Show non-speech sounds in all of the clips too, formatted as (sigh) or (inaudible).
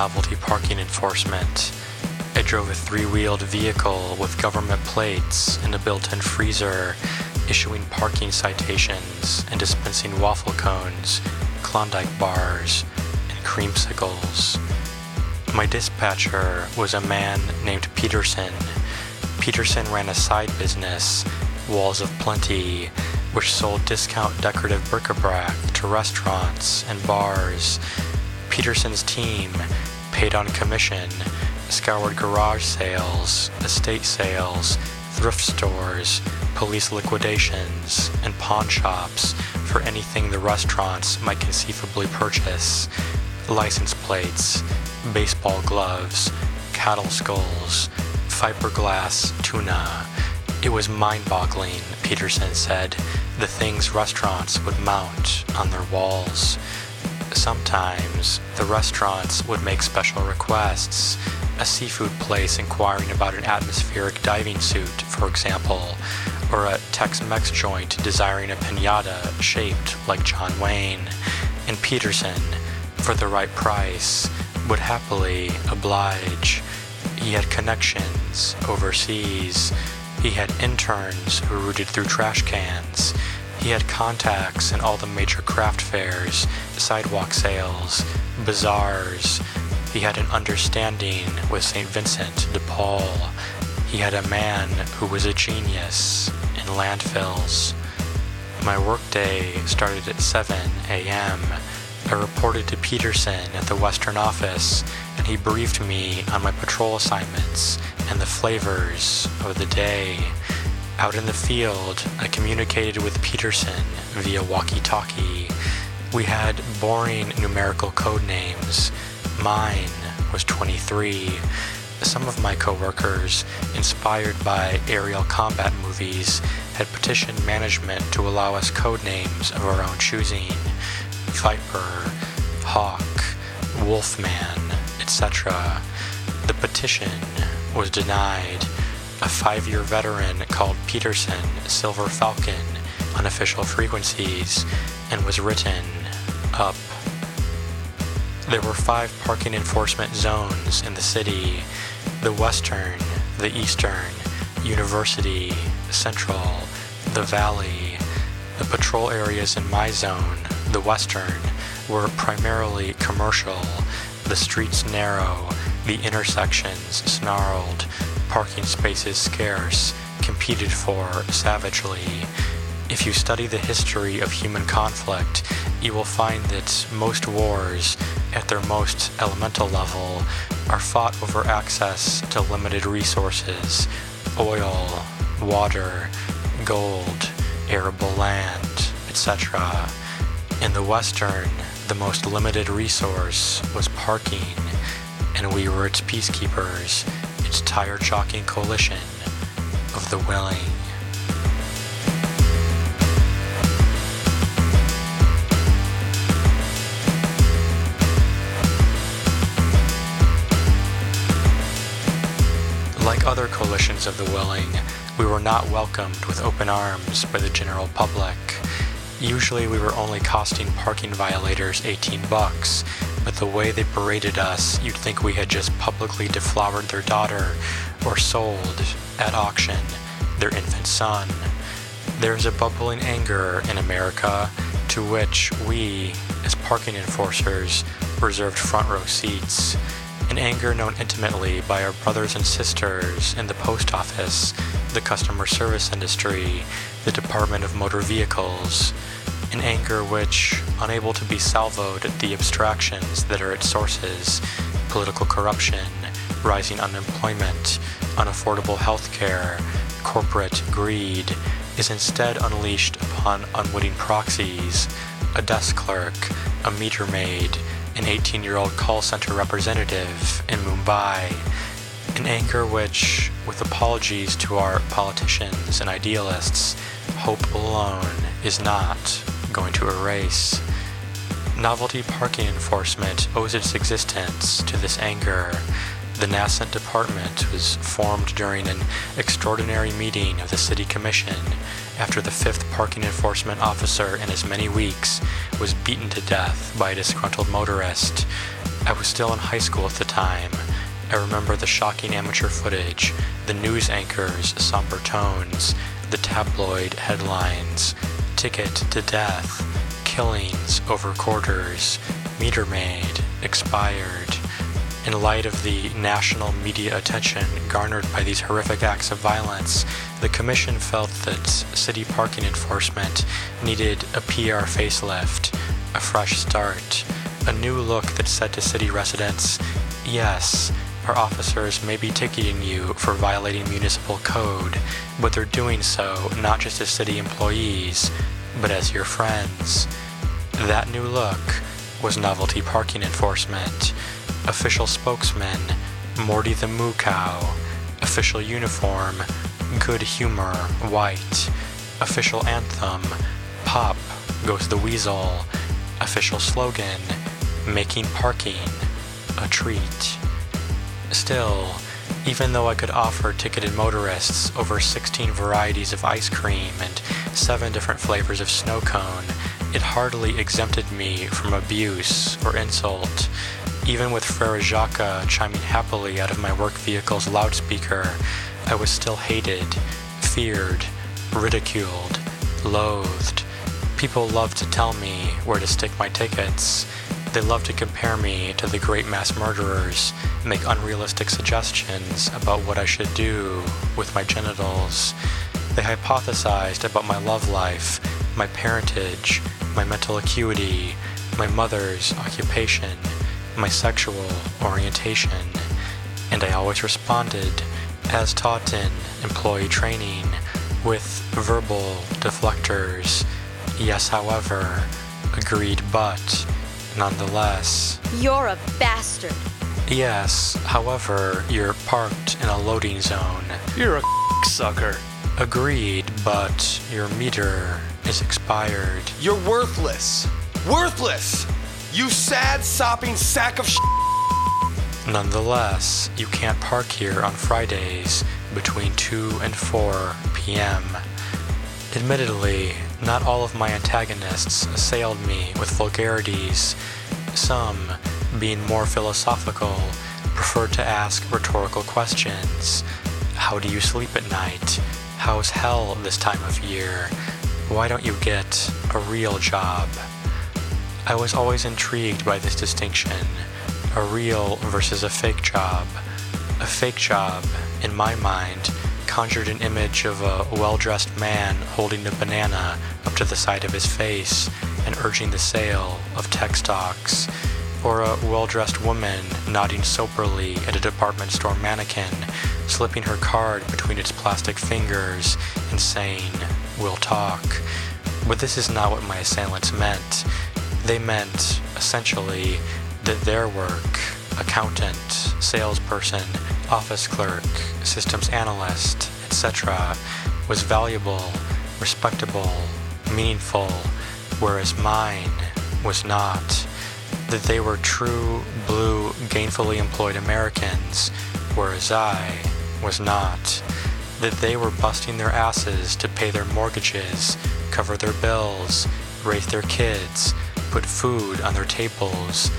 Novelty parking enforcement. I drove a three wheeled vehicle with government plates and a built in freezer, issuing parking citations and dispensing waffle cones, Klondike bars, and creamsicles. My dispatcher was a man named Peterson. Peterson ran a side business, Walls of Plenty, which sold discount decorative bric-a-brac to restaurants and bars. Peterson's team, paid on commission, scoured garage sales, estate sales, thrift stores, police liquidations, and pawn shops for anything the restaurants might conceivably purchase. License plates, baseball gloves, cattle skulls, fiberglass tuna. It was mind boggling, Peterson said, the things restaurants would mount on their walls. Sometimes the restaurants would make special requests, a seafood place inquiring about an atmospheric diving suit, for example, or a Tex Mex joint desiring a pinata shaped like John Wayne. And Peterson, for the right price, would happily oblige. He had connections overseas. He had interns who rooted through trash cans. He had contacts in all the major craft fairs, sidewalk sales, bazaars. He had an understanding with St. Vincent de Paul. He had a man who was a genius in landfills. My workday started at 7 a.m. I reported to Peterson at the Western office, and he briefed me on my patrol assignments and the flavors of the day. Out in the field, I communicated with Peterson via walkie talkie. We had boring numerical code names. Mine was 23. Some of my coworkers, inspired by aerial combat movies, had petitioned management to allow us code names of our own choosing Viper, Hawk, Wolfman, etc. The petition was denied a five year veteran called Peterson Silver Falcon on official frequencies and was written up. There were five parking enforcement zones in the city the Western, the Eastern, University, Central, the Valley. The patrol areas in my zone, the Western, were primarily commercial, the streets narrow, the intersections snarled, parking spaces scarce, competed for savagely. If you study the history of human conflict, you will find that most wars, at their most elemental level, are fought over access to limited resources oil, water, gold, arable land, etc. In the Western, the most limited resource was parking, and we were its peacekeepers its tire chalking coalition of the willing. Like other coalitions of the willing, we were not welcomed with open arms by the general public. Usually we were only costing parking violators 18 bucks, but the way they berated us, you'd think we had just publicly deflowered their daughter or sold, at auction, their infant son. There's a bubbling anger in America to which we, as parking enforcers, reserved front row seats. An anger known intimately by our brothers and sisters in the post office, the customer service industry, the Department of Motor Vehicles, an anger which, unable to be salvoed at the abstractions that are its sources political corruption, rising unemployment, unaffordable health care, corporate greed is instead unleashed upon unwitting proxies, a desk clerk, a meter maid, an 18 year old call center representative in Mumbai. An anger which, with apologies to our politicians and idealists, hope alone is not going to erase. Novelty parking enforcement owes its existence to this anger. The nascent department was formed during an extraordinary meeting of the City Commission after the fifth parking enforcement officer in as many weeks was beaten to death by a disgruntled motorist. I was still in high school at the time. I remember the shocking amateur footage, the news anchors' somber tones, the tabloid headlines, ticket to death, killings over quarters, meter maid, expired. In light of the national media attention garnered by these horrific acts of violence, the Commission felt that city parking enforcement needed a PR facelift, a fresh start, a new look that said to city residents, yes, our officers may be ticketing you for violating municipal code, but they're doing so not just as city employees, but as your friends. That new look was novelty parking enforcement. Official spokesman, Morty the Moo Cow. Official uniform, Good Humor, White. Official anthem, Pop Goes the Weasel. Official slogan, Making Parking a Treat. Still, even though I could offer ticketed motorists over 16 varieties of ice cream and 7 different flavors of snow cone, it hardly exempted me from abuse or insult. Even with Frere Jacques chiming happily out of my work vehicle's loudspeaker, I was still hated, feared, ridiculed, loathed. People loved to tell me where to stick my tickets. They love to compare me to the great mass murderers, and make unrealistic suggestions about what I should do with my genitals. They hypothesized about my love life, my parentage, my mental acuity, my mother's occupation, my sexual orientation, and I always responded, as taught in employee training, with verbal deflectors. Yes, however, agreed, but nonetheless. You're a bastard. Yes, however, you're parked in a loading zone. You're a (laughs) sucker. Agreed, but your meter is expired. You're worthless. Worthless! You sad, sopping sack of sh. (laughs) Nonetheless, you can't park here on Fridays between 2 and 4 p.m. Admittedly, not all of my antagonists assailed me with vulgarities. Some, being more philosophical, preferred to ask rhetorical questions. How do you sleep at night? How's hell this time of year? Why don't you get a real job? I was always intrigued by this distinction a real versus a fake job. A fake job, in my mind, conjured an image of a well dressed man holding a banana up to the side of his face and urging the sale of tech stocks, or a well dressed woman nodding soberly at a department store mannequin, slipping her card between its plastic fingers and saying, We'll talk. But this is not what my assailants meant. They meant, essentially, that their work, accountant, salesperson, office clerk, systems analyst, etc., was valuable, respectable, meaningful, whereas mine was not. That they were true, blue, gainfully employed Americans, whereas I was not. That they were busting their asses to pay their mortgages, cover their bills, raise their kids, put food on their tables,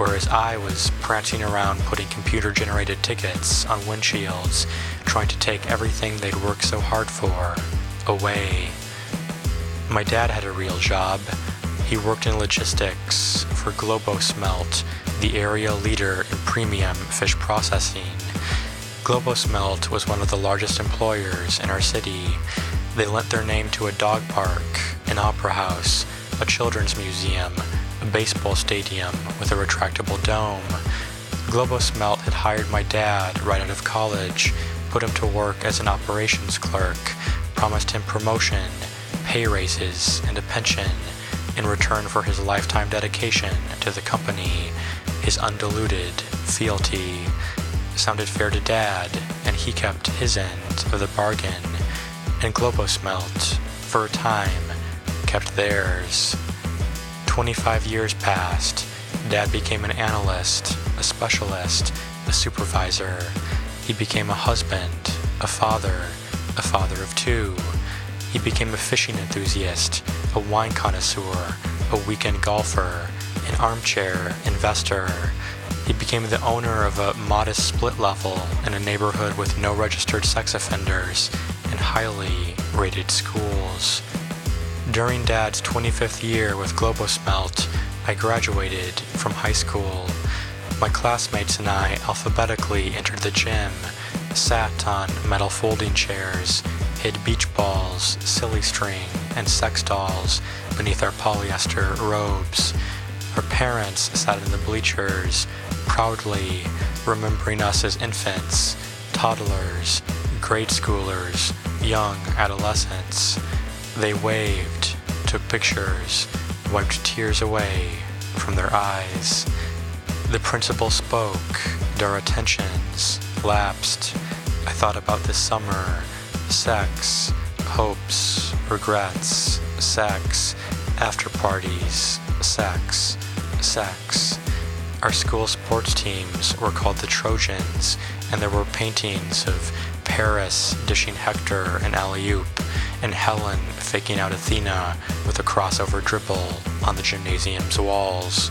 whereas I was prancing around putting computer generated tickets on windshields, trying to take everything they'd worked so hard for away. My dad had a real job. He worked in logistics for Globosmelt, the area leader in premium fish processing. Globosmelt was one of the largest employers in our city. They lent their name to a dog park, an opera house, a children's museum, a baseball stadium with a retractable dome. Globosmelt had hired my dad right out of college, put him to work as an operations clerk, promised him promotion, pay raises, and a pension in return for his lifetime dedication to the company, his undiluted fealty. Sounded fair to dad, and he kept his end of the bargain. And Globosmelt, for a time, kept theirs. 25 years passed. Dad became an analyst, a specialist, a supervisor. He became a husband, a father, a father of two. he became a fishing enthusiast, a wine connoisseur, a weekend golfer, an armchair investor. He became the owner of a modest split level in a neighborhood with no registered sex offenders and highly rated schools. During Dad's 25th year with Globosmelt, I graduated from high school. My classmates and I alphabetically entered the gym, sat on metal folding chairs, hid beach balls, silly string, and sex dolls beneath our polyester robes. Our parents sat in the bleachers, proudly remembering us as infants, toddlers, grade schoolers, young adolescents. They waved, took pictures, wiped tears away from their eyes. The principal spoke, and our attentions lapsed. I thought about the summer, sex, hopes, regrets, sex, after parties, sex, sex. Our school sports teams were called the Trojans, and there were paintings of Paris dishing Hector an alley-oop, and Helen faking out Athena with a crossover dribble on the gymnasium's walls.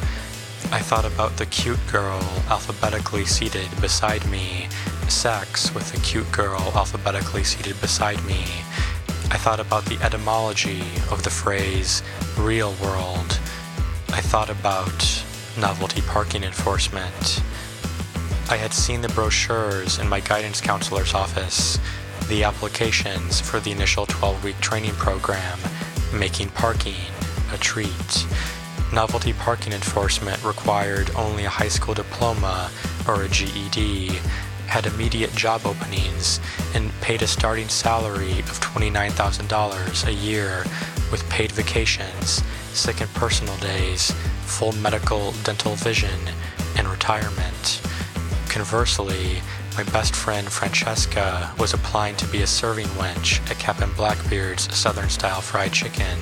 I thought about the cute girl alphabetically seated beside me, sex with the cute girl alphabetically seated beside me. I thought about the etymology of the phrase real world. I thought about novelty parking enforcement. I had seen the brochures in my guidance counselor's office, the applications for the initial 12 week training program, making parking a treat. Novelty parking enforcement required only a high school diploma or a GED, had immediate job openings, and paid a starting salary of $29,000 a year with paid vacations, sick and personal days, full medical dental vision, and retirement. Conversely, my best friend Francesca was applying to be a serving wench at Captain Blackbeard's Southern Style Fried Chicken.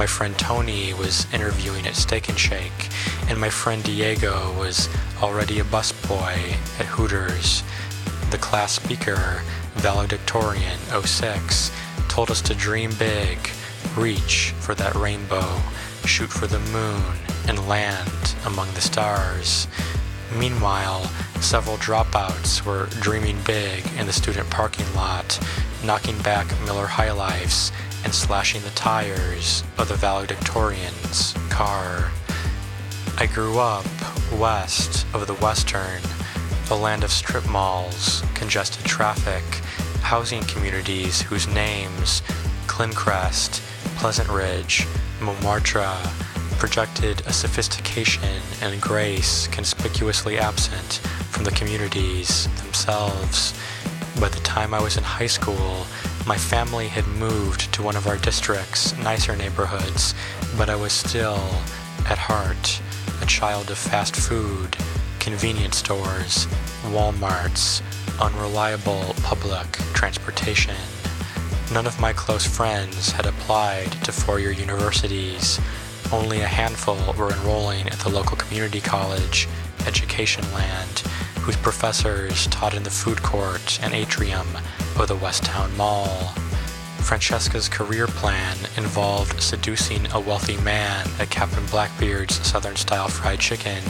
My friend Tony was interviewing at Steak and Shake, and my friend Diego was already a busboy at Hooters. The class speaker, valedictorian 06, told us to dream big, reach for that rainbow, shoot for the moon, and land among the stars. Meanwhile, several dropouts were dreaming big in the student parking lot, knocking back Miller High Lifes and slashing the tires of the valedictorian's car. I grew up west of the Western, a land of strip malls, congested traffic, housing communities whose names, Clincrest, Pleasant Ridge, Montmartre, projected a sophistication and grace conspicuously absent from the communities themselves. By the time I was in high school, my family had moved to one of our district's nicer neighborhoods, but I was still, at heart, a child of fast food, convenience stores, Walmarts, unreliable public transportation. None of my close friends had applied to four-year universities, only a handful were enrolling at the local community college, Education Land, whose professors taught in the food court and atrium of the Westtown Mall. Francesca's career plan involved seducing a wealthy man at Captain Blackbeard's Southern Style Fried Chicken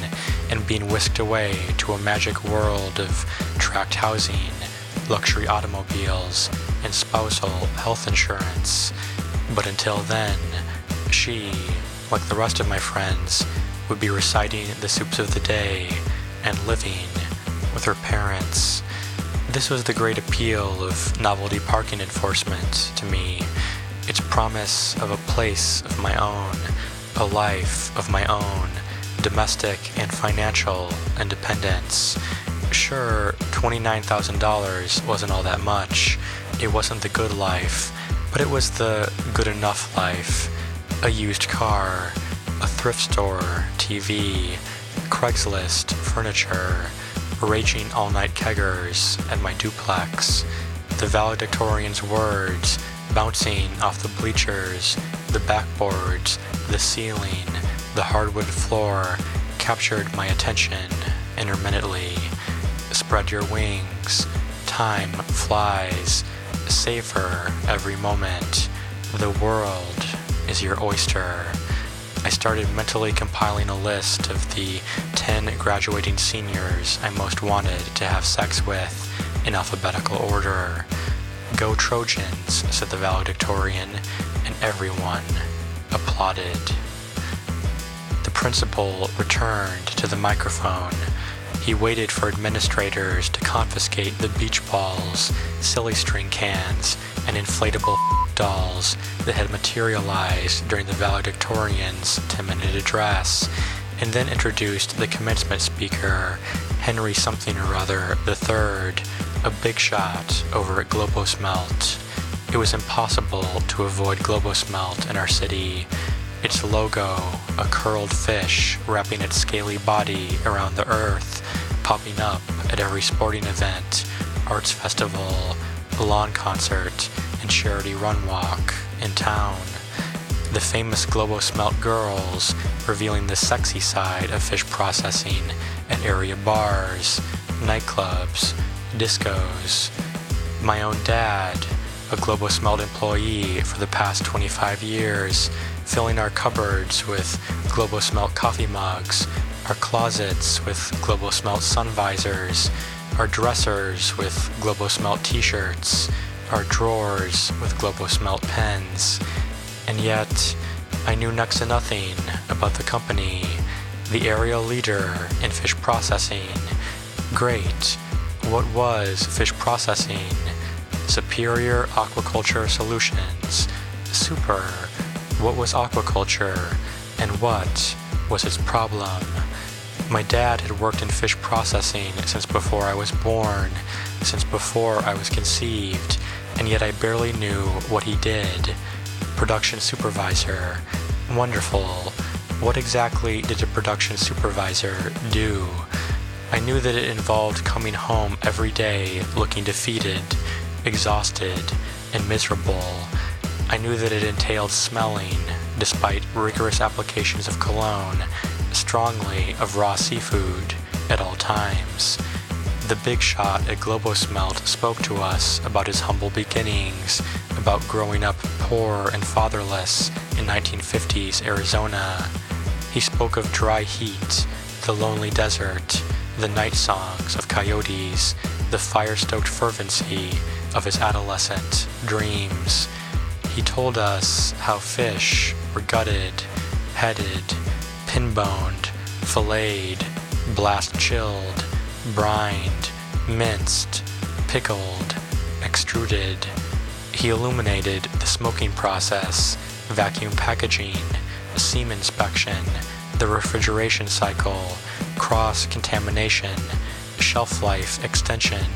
and being whisked away to a magic world of tract housing, luxury automobiles, and spousal health insurance. But until then, she like the rest of my friends, would be reciting the soups of the day and living with her parents. This was the great appeal of novelty parking enforcement to me. Its promise of a place of my own, a life of my own, domestic and financial independence. Sure, $29,000 wasn't all that much. It wasn't the good life, but it was the good enough life a used car, a thrift store, TV, Craigslist, furniture, raging all night keggers at my duplex, the valedictorian's words bouncing off the bleachers, the backboards, the ceiling, the hardwood floor captured my attention intermittently. Spread your wings, time flies, savor every moment. The world is your oyster. I started mentally compiling a list of the 10 graduating seniors I most wanted to have sex with in alphabetical order. Go Trojans, said the valedictorian, and everyone applauded. The principal returned to the microphone. He waited for administrators to confiscate the beach balls, silly string cans, and inflatable dolls that had materialized during the valedictorian's 10 minute address, and then introduced the commencement speaker, Henry something or other III, a big shot over at Globosmelt. It was impossible to avoid Globosmelt in our city. Its logo, a curled fish wrapping its scaly body around the earth, popping up at every sporting event, arts festival, lawn concert, and charity run walk in town. The famous Globosmelt girls revealing the sexy side of fish processing at area bars, nightclubs, discos. My own dad, a Globosmelt employee for the past 25 years, filling our cupboards with Globosmelt coffee mugs, our closets with Globosmelt sun visors, our dressers with Globosmelt t-shirts, our drawers with Globosmelt pens. And yet, I knew next to nothing about the company, the area leader in fish processing. Great. What was fish processing? Superior Aquaculture Solutions. Super. What was aquaculture? And what was its problem? My dad had worked in fish processing since before I was born, since before I was conceived, and yet I barely knew what he did. Production supervisor. Wonderful. What exactly did a production supervisor do? I knew that it involved coming home every day looking defeated, exhausted, and miserable. I knew that it entailed smelling, despite rigorous applications of cologne, strongly of raw seafood at all times. The big shot at Globosmelt spoke to us about his humble beginnings, about growing up poor and fatherless in 1950s Arizona. He spoke of dry heat, the lonely desert, the night songs of coyotes, the fire-stoked fervency of his adolescent dreams. He told us how fish were gutted, headed, pinboned, filleted, blast chilled, brined, minced, pickled, extruded. He illuminated the smoking process, vacuum packaging, seam inspection, the refrigeration cycle, cross contamination, shelf life extension,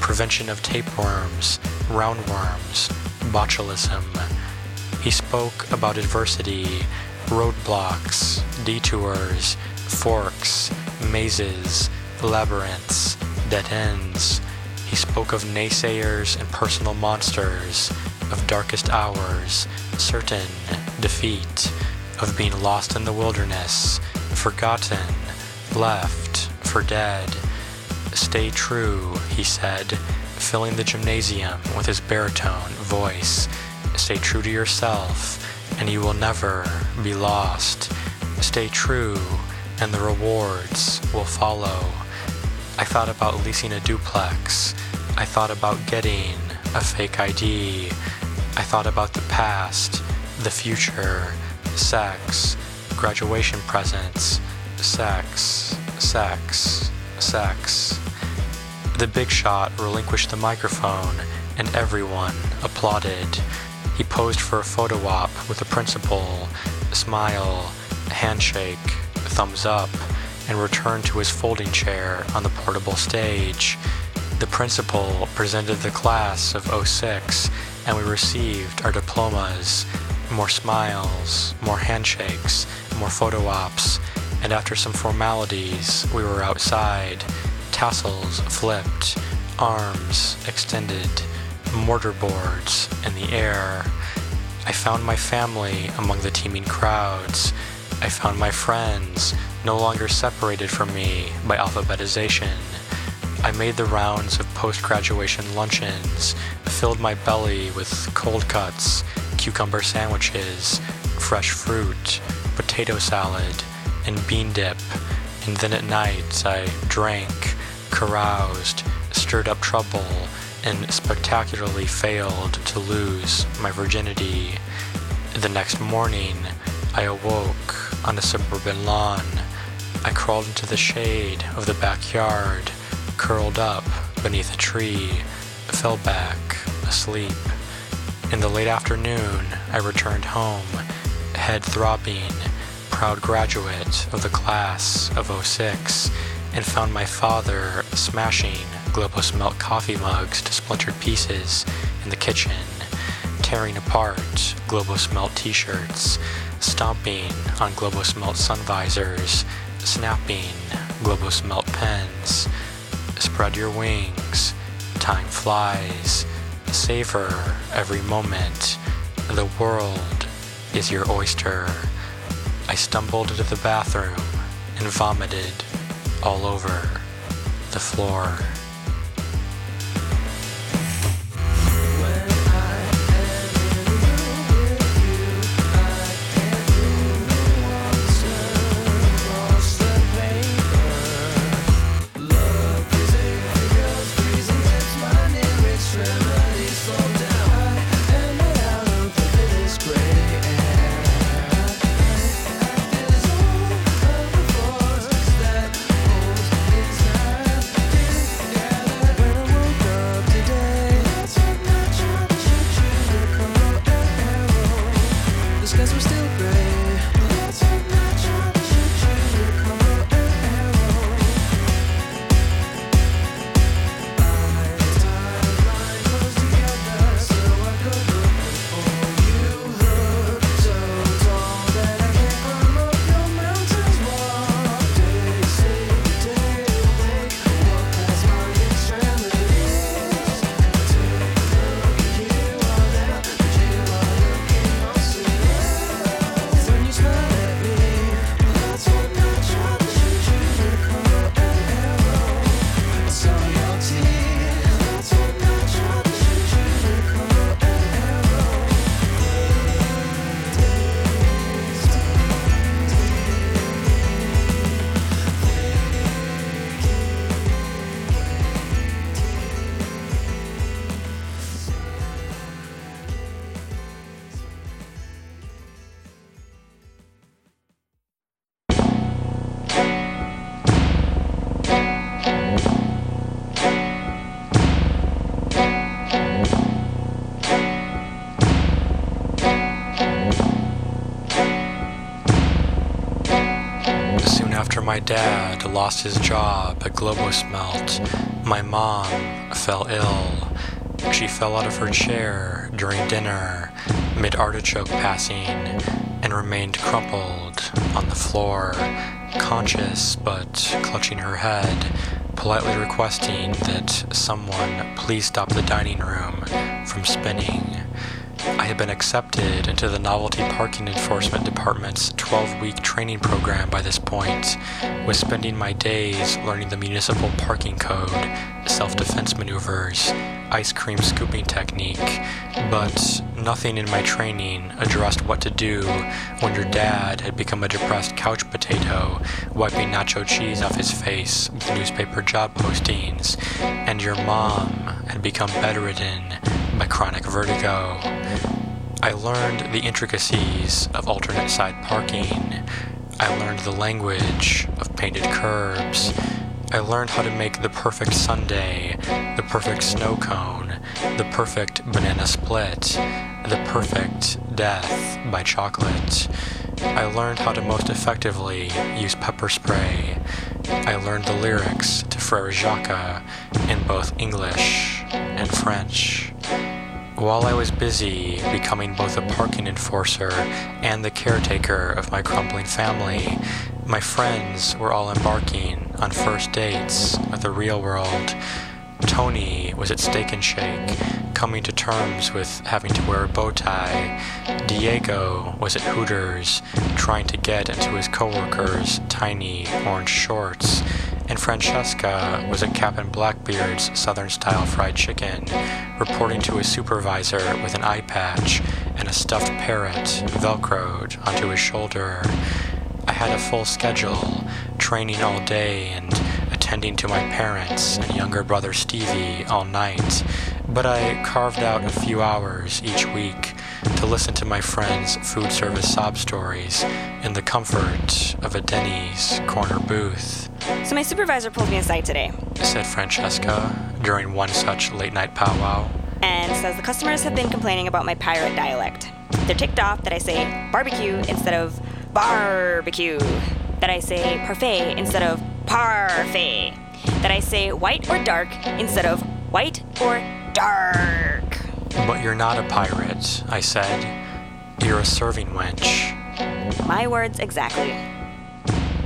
prevention of tapeworms, roundworms, botulism. He spoke about adversity, roadblocks, detours, forks, mazes, labyrinths, dead ends. He spoke of naysayers and personal monsters, of darkest hours, certain defeat, of being lost in the wilderness, forgotten, left for dead. Stay true, he said, filling the gymnasium with his baritone voice. Stay true to yourself, and you will never be lost. Stay true, and the rewards will follow. I thought about leasing a duplex. I thought about getting a fake ID. I thought about the past, the future, sex, graduation presents, sex, sex, sex. The big shot relinquished the microphone, and everyone applauded. He posed for a photo op with the principal, smile, handshake, thumbs up, and returned to his folding chair on the portable stage. The principal presented the class of 06, and we received our diplomas. More smiles, more handshakes, more photo ops, and after some formalities, we were outside. Tassels flipped, arms extended, mortarboards in the air. I found my family among the teeming crowds. I found my friends, no longer separated from me by alphabetization. I made the rounds of post graduation luncheons, filled my belly with cold cuts, cucumber sandwiches, fresh fruit, potato salad, and bean dip. And then at night I drank, caroused, stirred up trouble, and spectacularly failed to lose my virginity. The next morning, I awoke on a suburban lawn. I crawled into the shade of the backyard, curled up beneath a tree, fell back asleep. In the late afternoon, I returned home, head throbbing, proud graduate of the class of 06, and found my father smashing Globosmelt coffee mugs to splintered pieces in the kitchen, tearing apart Globosmelt t-shirts, stomping on Globosmelt sun visors, snapping Globosmelt pens. Spread your wings, time flies, savor every moment. The world is your oyster. I stumbled into the bathroom and vomited all over the floor. Dad lost his job at Globosmelt. my mom fell ill. She fell out of her chair during dinner, mid artichoke passing, and remained crumpled on the floor, conscious but clutching her head, politely requesting that someone please stop the dining room from spinning. I had been accepted into the Novelty Parking Enforcement Department's 12 week training program by this point, was spending my days learning the municipal parking code, self defense maneuvers, ice cream scooping technique, but nothing in my training addressed what to do when your dad had become a depressed couch potato, wiping nacho cheese off his face with newspaper job postings, and your mom had become bedridden by chronic vertigo. I learned the intricacies of alternate side parking. I learned the language of painted curbs. I learned how to make the perfect sundae, the perfect snow cone, the perfect banana split, the perfect death by chocolate. I learned how to most effectively use pepper spray. I learned the lyrics to Frere Jacques in both English and French. While I was busy becoming both a parking enforcer and the caretaker of my crumbling family, my friends were all embarking on first dates with the real world. Tony was at Steak and Shake, coming to terms with having to wear a bow tie. Diego was at Hooters, trying to get into his coworkers' tiny orange shorts. and Francesca was at Captain Blackbeard's Southern Style Fried Chicken, reporting to his supervisor with an eye patch and a stuffed parrot velcroed onto his shoulder. I had a full schedule, training all day and attending to my parents and younger brother Stevie all night, but I carved out a few hours each week to listen to my friends' food service sob stories in the comfort of a Denny's corner booth. So my supervisor pulled me aside today Said Francesca during one such late night powwow. and says the customers have been complaining about my pirate dialect. They're ticked off that I say barbecue instead of barbecue, that I say parfait instead of parfait, that I say white or dark instead of white or dark. But you're not a pirate, I said. You're a serving wench. My words exactly.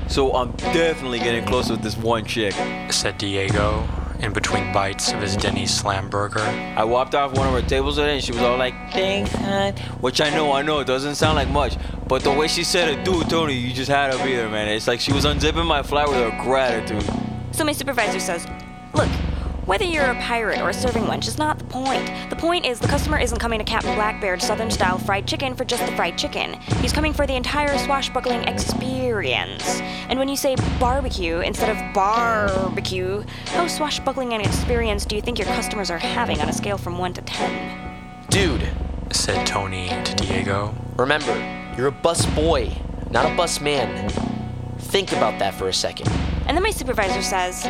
So I'm definitely getting close with this one chick. said Diego in between bites of his Denny's slam burger. I walked off one of her tables with it and she was all like, thanks, hon. Which I know, I know, it doesn't sound like much. But the way she said it, dude, Tony, you just had to be there, man. It's like she was unzipping my flat with her gratitude. So my supervisor says, Look, whether you're a pirate or a serving wench is not the point. The point is the customer isn't coming to Captain Blackbeard's Southern style fried chicken for just the fried chicken. He's coming for the entire swashbuckling experience. And when you say barbecue instead of barbecue, how swashbuckling an experience do you think your customers are having on a scale from 1 to 10? Dude, Said Tony to Diego. remember, you're a bus boy, not a bus man. Think about that for a second. And then my supervisor says,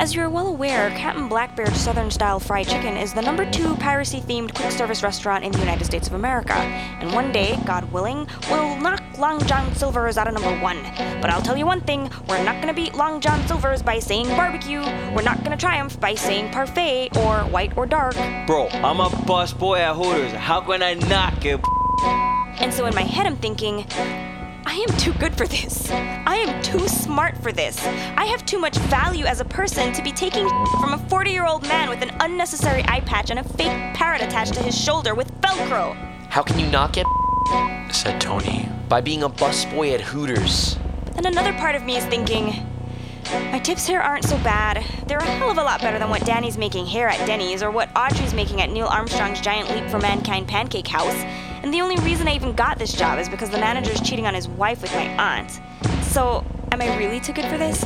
As you're well aware, Captain Blackbeard's Southern Style Fried Chicken is the number two piracy themed quick service restaurant in the United States of America. And one day, God willing, we'll knock Long John Silver's out of number one. But I'll tell you one thing we're not gonna beat Long John Silver's by saying barbecue. We're not gonna triumph by saying parfait or white or dark. Bro, I'm a bus boy at Hooters. How can I not get And so in my head, I'm thinking, I am too good for this. I am too smart for this. I have too much value as a person to be taking (laughs) from a 40 year old man with an unnecessary eye patch and a fake parrot attached to his shoulder with Velcro. How can you not get (laughs) Said Tony. by being a busboy at Hooters? And another part of me is thinking, my tips here aren't so bad. They're a hell of a lot better than what Danny's making here at Denny's or what Audrey's making at Neil Armstrong's Giant Leap for Mankind Pancake House. And the only reason I even got this job is because the manager is cheating on his wife with my aunt. So, am I really too good for this?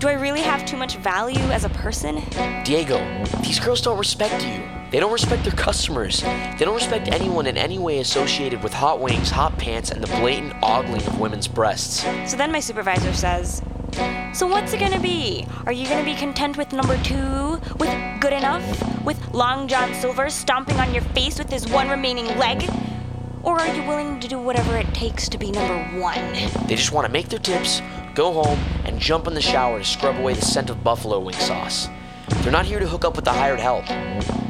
Do I really have too much value as a person? Diego, these girls don't respect you. They don't respect their customers. They don't respect anyone in any way associated with hot wings, hot pants, and the blatant ogling of women's breasts. So then my supervisor says, So what's it gonna be? Are you gonna be content with number two? With good enough? With Long John Silver stomping on your face with his one remaining leg? Or are you willing to do whatever it takes to be number one? They just want to make their tips, go home, and jump in the shower to scrub away the scent of buffalo wing sauce. They're not here to hook up with the hired help.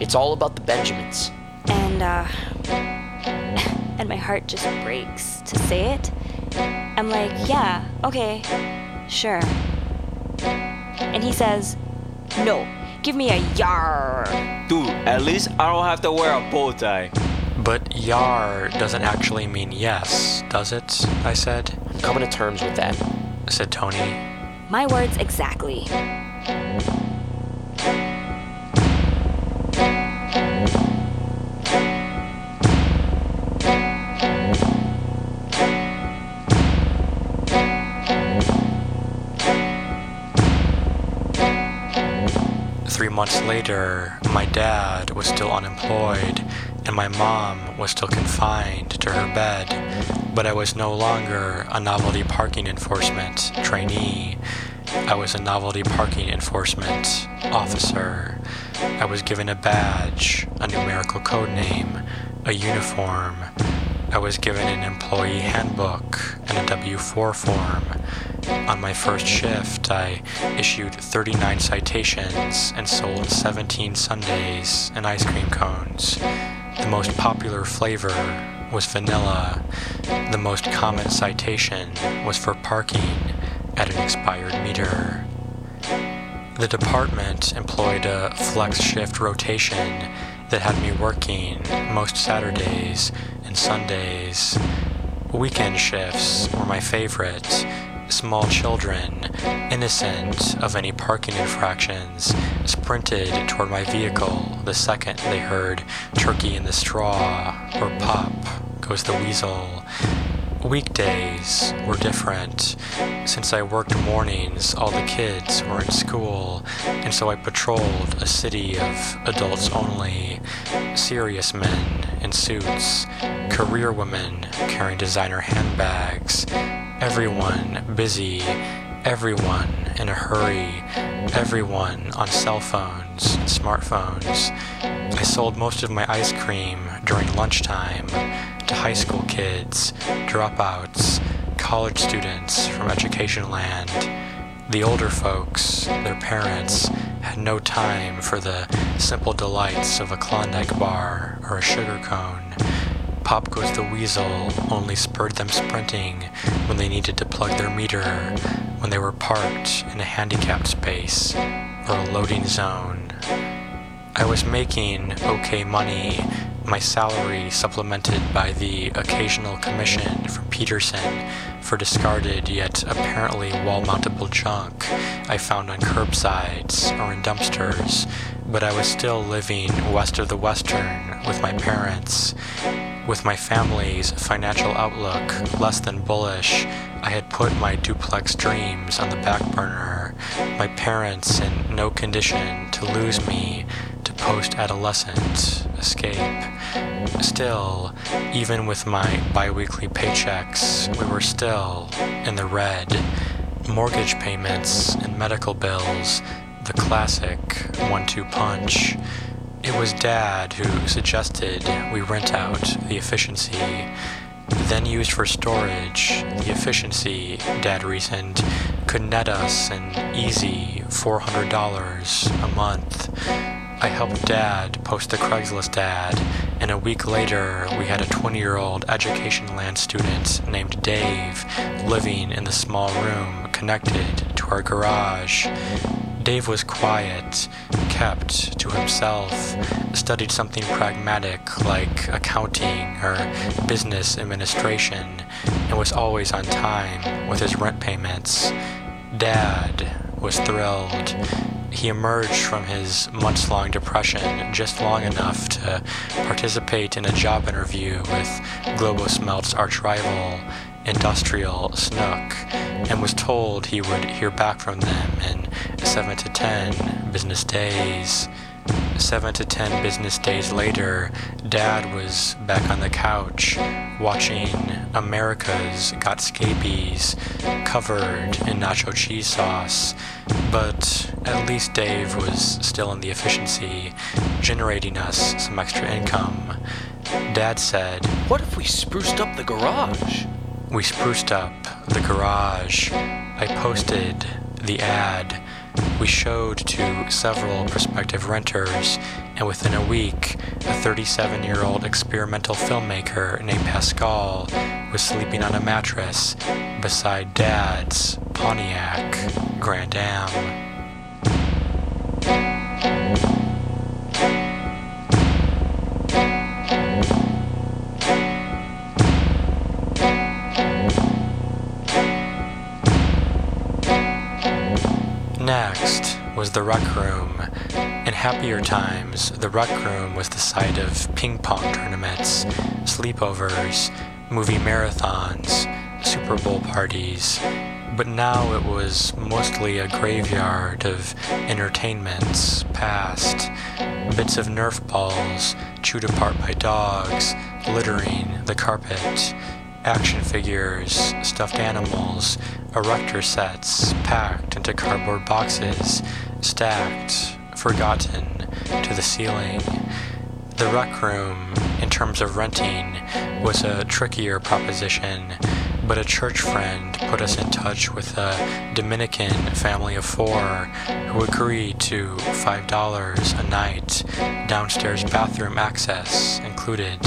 It's all about the Benjamins. And, uh. (laughs) And my heart just breaks to say it. I'm like, yeah, okay, sure. And he says, no, give me a yar. Dude, at least I don't have to wear a bow tie. But yar doesn't actually mean yes, does it? I said. I'm coming to terms with that. Said Tony. My words exactly. Three months later, my dad was still unemployed and my mom was still confined to her bed, but I was no longer a novelty parking enforcement trainee. I was a novelty parking enforcement officer. I was given a badge, a numerical code name, a uniform. I was given an employee handbook and a W 4 form. On my first shift, I issued 39 citations and sold 17 sundaes and ice cream cones. The most popular flavor was vanilla. The most common citation was for parking at an expired meter. The department employed a flex shift rotation that had me working most Saturdays and Sundays. Weekend shifts were my favorite Small children, innocent of any parking infractions, sprinted toward my vehicle the second they heard Turkey in the Straw or Pop Goes the Weasel. Weekdays were different. Since I worked mornings, all the kids were in school, and so I patrolled a city of adults only. Serious men in suits, career women carrying designer handbags, everyone busy, everyone in a hurry, everyone on cell phones smartphones. I sold most of my ice cream during lunchtime to high school kids, dropouts, college students from education land. The older folks, their parents, had no time for the simple delights of a Klondike bar or a sugar cone. Pop Goes the Weasel only spurred them sprinting when they needed to plug their meter, when they were parked in a handicapped space or a loading zone. I was making okay money my salary supplemented by the occasional commission from Peterson for discarded yet apparently wall mountable junk I found on curbsides or in dumpsters, but I was still living west of the Western with my parents. With my family's financial outlook less than bullish, I had put my duplex dreams on the back burner, my parents in no condition to lose me to post adolescent escape. Still, even with my biweekly paychecks, we were still in the red. Mortgage payments and medical bills, the classic one two punch. It was Dad who suggested we rent out the efficiency. Then used for storage, the efficiency, Dad reasoned, could net us an easy $400 a month. I helped Dad post the Craigslist ad, and a week later, we had a 20 year old education land student named Dave living in the small room connected to our garage. Dave was quiet, kept to himself, studied something pragmatic like accounting or business administration, and was always on time with his rent payments. Dad was thrilled. He emerged from his months long depression just long enough to participate in a job interview with Globosmelt's arch rival, Industrial Snook, and was told he would hear back from them in 7 to 10 business days. Seven to ten business days later, Dad was back on the couch watching America's Got Scabies covered in nacho cheese sauce. But at least Dave was still in the efficiency, generating us some extra income. Dad said, What if we spruced up the garage? We spruced up the garage. I posted the ad. We showed to several prospective renters, and within a week, a 37 year old experimental filmmaker named Pascal was sleeping on a mattress beside Dad's Pontiac Grand Am. Next was the rec room. In happier times, the rec room was the site of ping pong tournaments, sleepovers, movie marathons, Super Bowl parties, but now it was mostly a graveyard of entertainments past, bits of Nerf balls chewed apart by dogs, littering the carpet, action figures, stuffed animals, erector sets packed into cardboard boxes, stacked, forgotten, to the ceiling. The rec room, in terms of renting, was a trickier proposition, but a church friend put us in touch with a Dominican family of four who agreed to $5 a night, downstairs bathroom access included.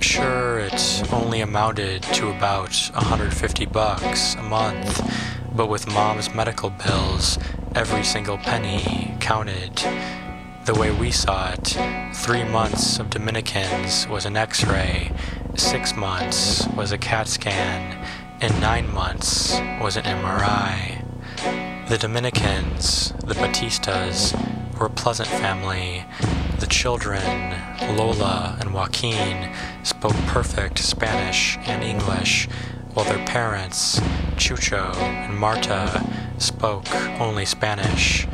Sure, it only amounted to about 150 bucks a month, but with mom's medical bills, every single penny counted. The way we saw it, three months of Dominicans was an x ray, six months was a CAT scan, and nine months was an MRI. The Dominicans, the Batistas, were a pleasant family. The children, Lola and Joaquin, spoke perfect Spanish and English, while their parents, Chucho and Marta, spoke only Spanish.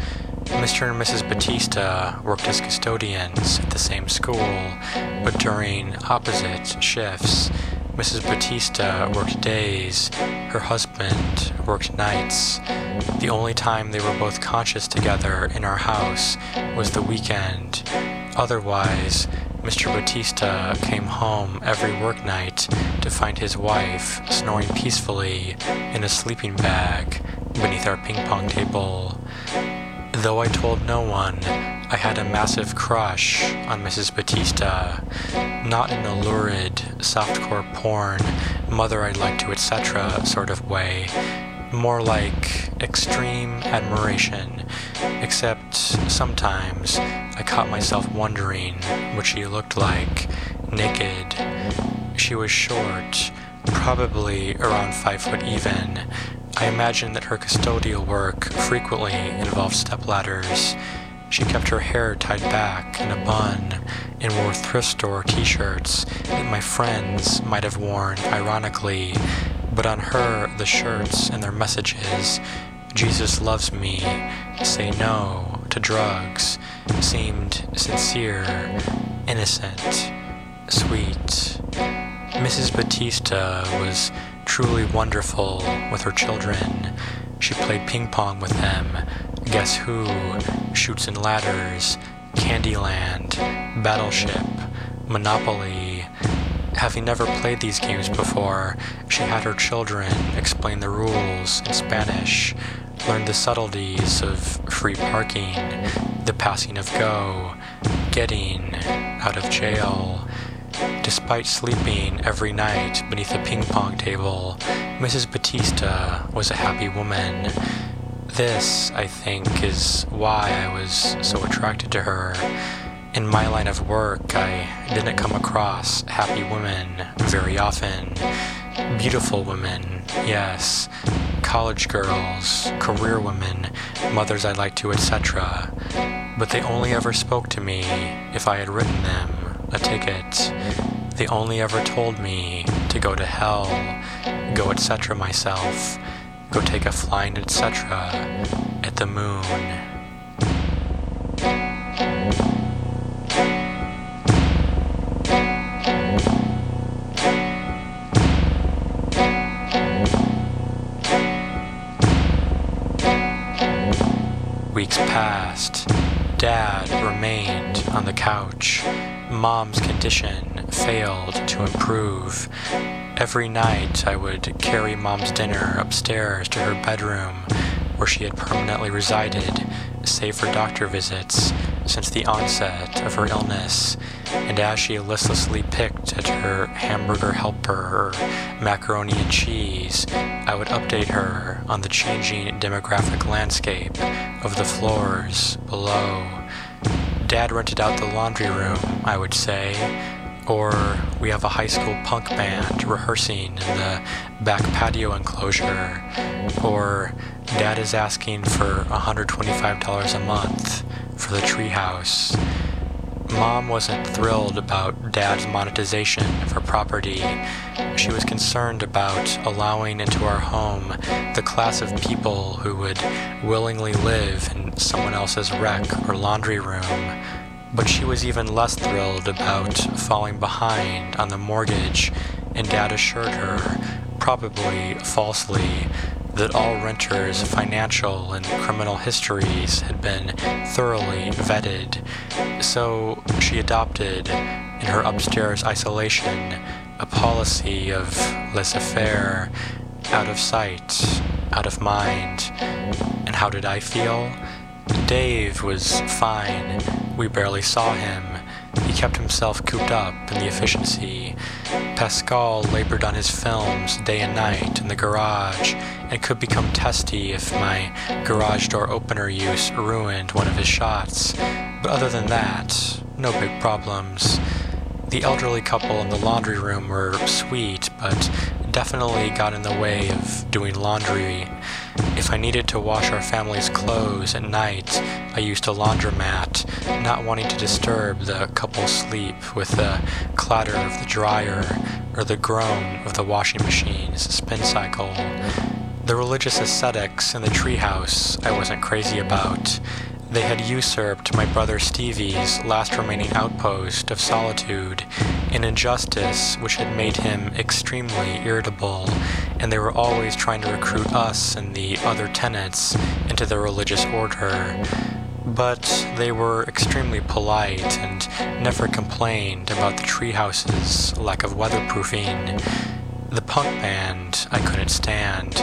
Mr. and Mrs. Batista worked as custodians at the same school, but during opposite shifts. Mrs. Batista worked days, her husband worked nights. The only time they were both conscious together in our house was the weekend. Otherwise, Mr. Batista came home every work night to find his wife snoring peacefully in a sleeping bag beneath our ping pong table. Though I told no one, I had a massive crush on Mrs. Batista. Not in a lurid, softcore porn, mother I'd like to, etc. sort of way. More like extreme admiration, except sometimes I caught myself wondering what she looked like, naked. She was short, probably around five foot even. I imagine that her custodial work frequently involved stepladders. She kept her hair tied back in a bun and wore thrift store t shirts that my friends might have worn ironically, but on her, the shirts and their messages, Jesus loves me, say no to drugs, seemed sincere, innocent, sweet. Mrs. Batista was truly wonderful with her children. She played ping pong with them. Guess Who, Chutes and Ladders, Candyland, Battleship, Monopoly. Having never played these games before, she had her children explain the rules in Spanish, learn the subtleties of free parking, the passing of go, getting out of jail. Despite sleeping every night beneath a ping pong table, Mrs. Batista was a happy woman. This, I think, is why I was so attracted to her. In my line of work, I didn't come across happy women very often. Beautiful women, yes. College girls, career women, mothers I liked to, etc. But they only ever spoke to me if I had written them a ticket. They only ever told me to go to hell, go etc. myself, go take a flying etc. at the moon. Weeks passed. Dad remained on the couch. Mom's condition failed to improve. Every night I would carry Mom's dinner upstairs to her bedroom, where she had permanently resided, save for doctor visits, since the onset of her illness. And as she listlessly picked at her hamburger helper or macaroni and cheese, I would update her on the changing demographic landscape of the floors below. Dad rented out the laundry room, I would say, or we have a high school punk band rehearsing in the back patio enclosure, or Dad is asking for $125 a month for the treehouse. Mom wasn't thrilled about Dad's monetization of her property. She was concerned about allowing into our home the class of people who would willingly live in someone else's rec or laundry room. But she was even less thrilled about falling behind on the mortgage, and Dad assured her, probably falsely, that all renters' financial and criminal histories had been thoroughly vetted. So she adopted, in her upstairs isolation, a policy of laissez faire, out of sight, out of mind. And how did I feel? Dave was fine. We barely saw him. He kept himself cooped up in the efficiency. Pascal labored on his films day and night in the garage and could become testy if my garage door opener use ruined one of his shots. But other than that, no big problems. The elderly couple in the laundry room were sweet, but definitely got in the way of doing laundry. If I needed to wash our family's clothes at night, I used a laundromat, not wanting to disturb the couple's sleep with the clatter of the dryer or the groan of the washing machine's spin cycle. The religious ascetics in the treehouse I wasn't crazy about. They had usurped my brother Stevie's last remaining outpost of solitude, an injustice which had made him extremely irritable, and they were always trying to recruit us and the other tenants into the religious order. But they were extremely polite and never complained about the treehouse's lack of weatherproofing. The punk band I couldn't stand.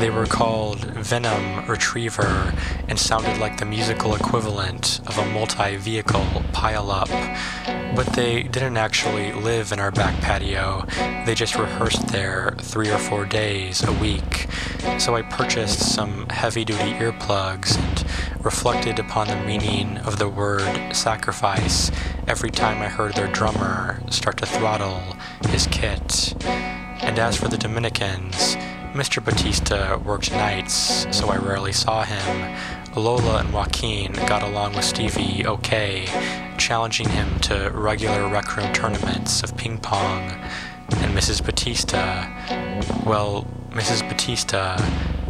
They were called Venom Retriever and sounded like the musical equivalent of a multi vehicle pile-up. But they didn't actually live in our back patio, they just rehearsed there three or four days a week. So I purchased some heavy duty earplugs and reflected upon the meaning of the word sacrifice every time I heard their drummer start to throttle his kit. And as for the Dominicans, Mr. Batista worked nights, so I rarely saw him. Lola and Joaquin got along with Stevie okay, challenging him to regular rec room tournaments of ping pong. And Mrs. Batista, well, Mrs. Batista,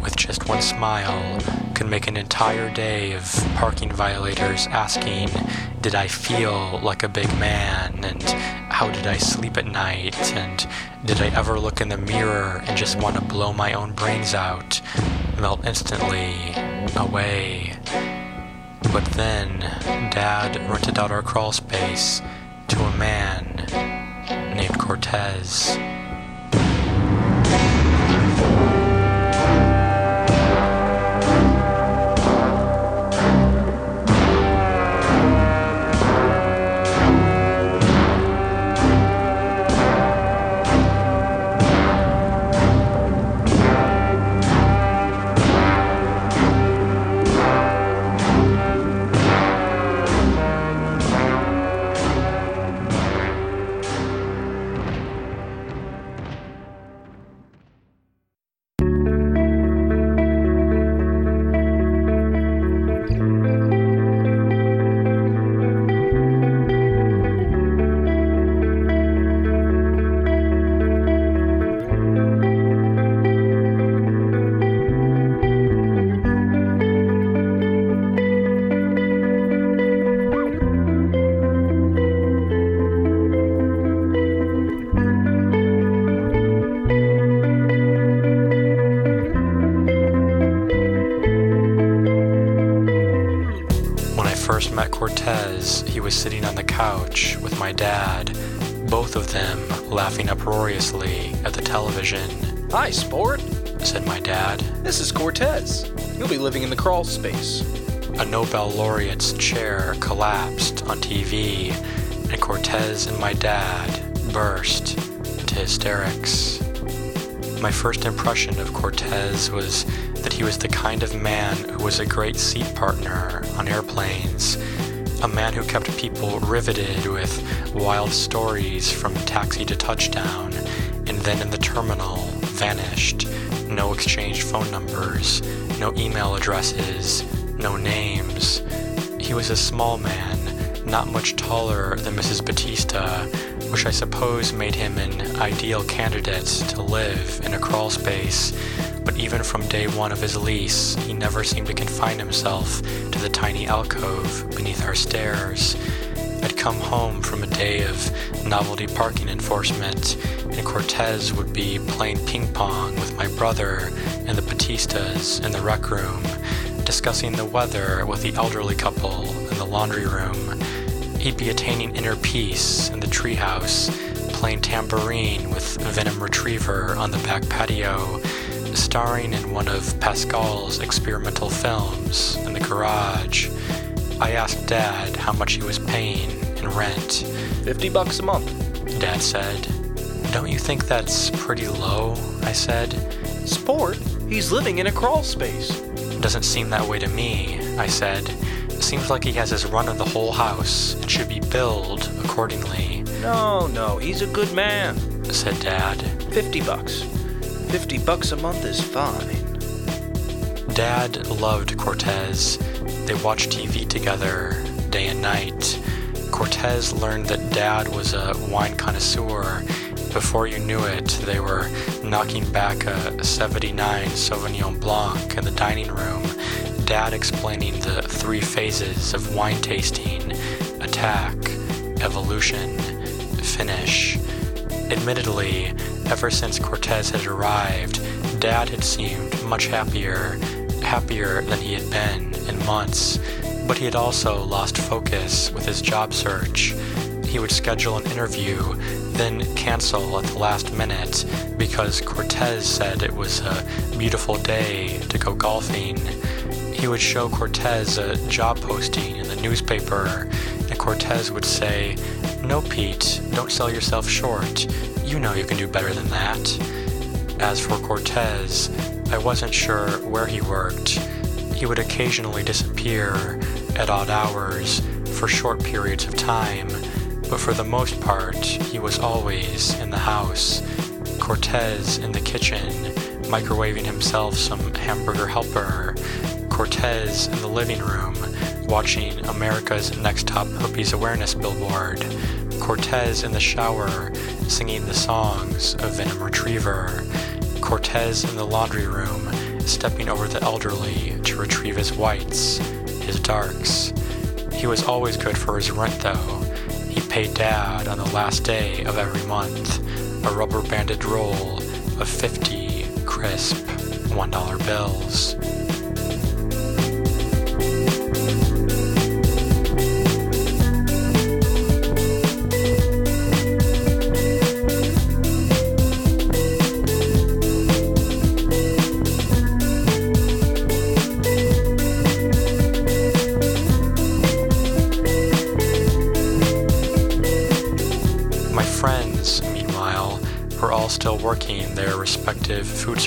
with just one smile, could make an entire day of parking violators asking, Did I feel like a big man? And how did I sleep at night? And did I ever look in the mirror and just want to blow my own brains out? Melt instantly away. But then, Dad rented out our crawl space to a man named Cortez. Television. Hi, sport. Said my dad. This is Cortez. You'll be living in the crawl space. A Nobel laureate's chair collapsed on TV, and Cortez and my dad burst into hysterics. My first impression of Cortez was that he was the kind of man who was a great seat partner on airplanes, a man who kept people riveted with wild stories from taxi to touchdown, then in the terminal vanished. No exchanged phone numbers, no email addresses, no names. He was a small man, not much taller than Mrs. Batista, which I suppose made him an ideal candidate to live in a crawl space. But even from day one of his lease, he never seemed to confine himself to the tiny alcove beneath our stairs. I'd come home from a day of novelty parking enforcement, and Cortez would be playing ping pong with my brother and the Batistas in the rec room, discussing the weather with the elderly couple in the laundry room. He'd be attaining inner peace in the treehouse, playing tambourine with Venom Retriever on the back patio, starring in one of Pascal's experimental films in the garage. I asked Dad how much he was paying in rent. 50 bucks a month. Dad said, Don't you think that's pretty low? I said. Sport? He's living in a crawl space. Doesn't seem that way to me, I said. Seems like he has his run of the whole house and should be billed accordingly, No, no, he's a good man. said Dad. 50 bucks. 50 bucks a month is fine. Dad loved Cortez. They watched TV together day and night. Cortez learned that Dad was a wine connoisseur. Before you knew it, they were knocking back a 79 Sauvignon Blanc in the dining room, Dad explaining the three phases of wine tasting attack, evolution, finish. Admittedly, ever since Cortez had arrived, Dad had seemed much happier, happier than he had been in months, but he had also lost focus with his job search. He would schedule an interview, then cancel at the last minute because Cortez said it was a beautiful day to go golfing. He would show Cortez a job posting in the newspaper, and Cortez would say, No, Pete, don't sell yourself short. You know you can do better than that. As for Cortez, I wasn't sure where he worked. He would occasionally disappear at odd hours for short periods of time, but for the most part, he was always in the house. Cortez in the kitchen, microwaving himself some hamburger helper. Cortez in the living room, watching America's Next Top Herpes Awareness billboard. Cortez in the shower, singing the songs of Venom Retriever. Cortez in the laundry room, stepping over the elderly to retrieve his whites, his darks. He was always good for his rent, though. Paid Dad on the last day of every month a rubber banded roll of 50 crisp $1 bills.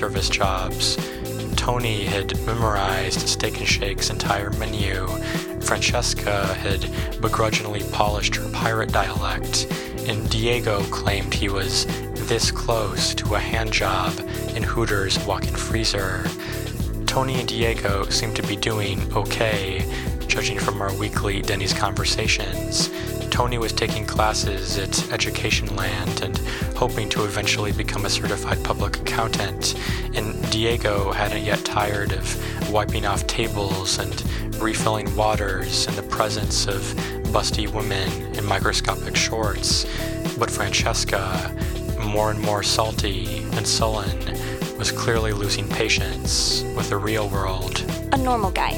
Service jobs. Tony had memorized Steak and Shake's entire menu. Francesca had begrudgingly polished her pirate dialect. And Diego claimed he was this close to a hand job in Hooters walk-in freezer. Tony and Diego seemed to be doing okay, judging from our weekly Denny's conversations. Tony was taking classes at Education Land and hoping to eventually become a certified public accountant, and Diego hadn't yet tired of wiping off tables and refilling waters in the presence of busty women in microscopic shorts. But Francesca, more and more salty and sullen, was clearly losing patience with the real world, A normal guy.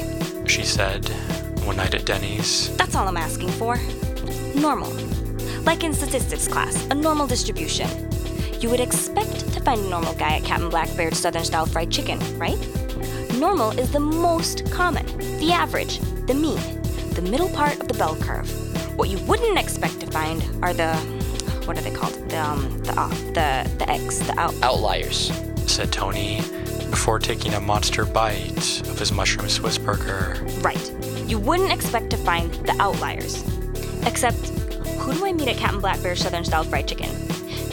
she said one night at Denny's. That's all I'm asking for. Normal. Like in statistics class, a normal distribution. You would expect to find a normal guy at Captain Blackbeard's Southern Style Fried Chicken, right? Normal is the most common, the average, the mean, the middle part of the bell curve. What you wouldn't expect to find are the what are they called? The um the off, the the X, the out. Outliers. said Tony, before taking a monster bite of his mushroom Swiss burger. Right. You wouldn't expect to find the outliers. Except, who do I meet at Captain Blackbeard's Southern Style Fried Chicken?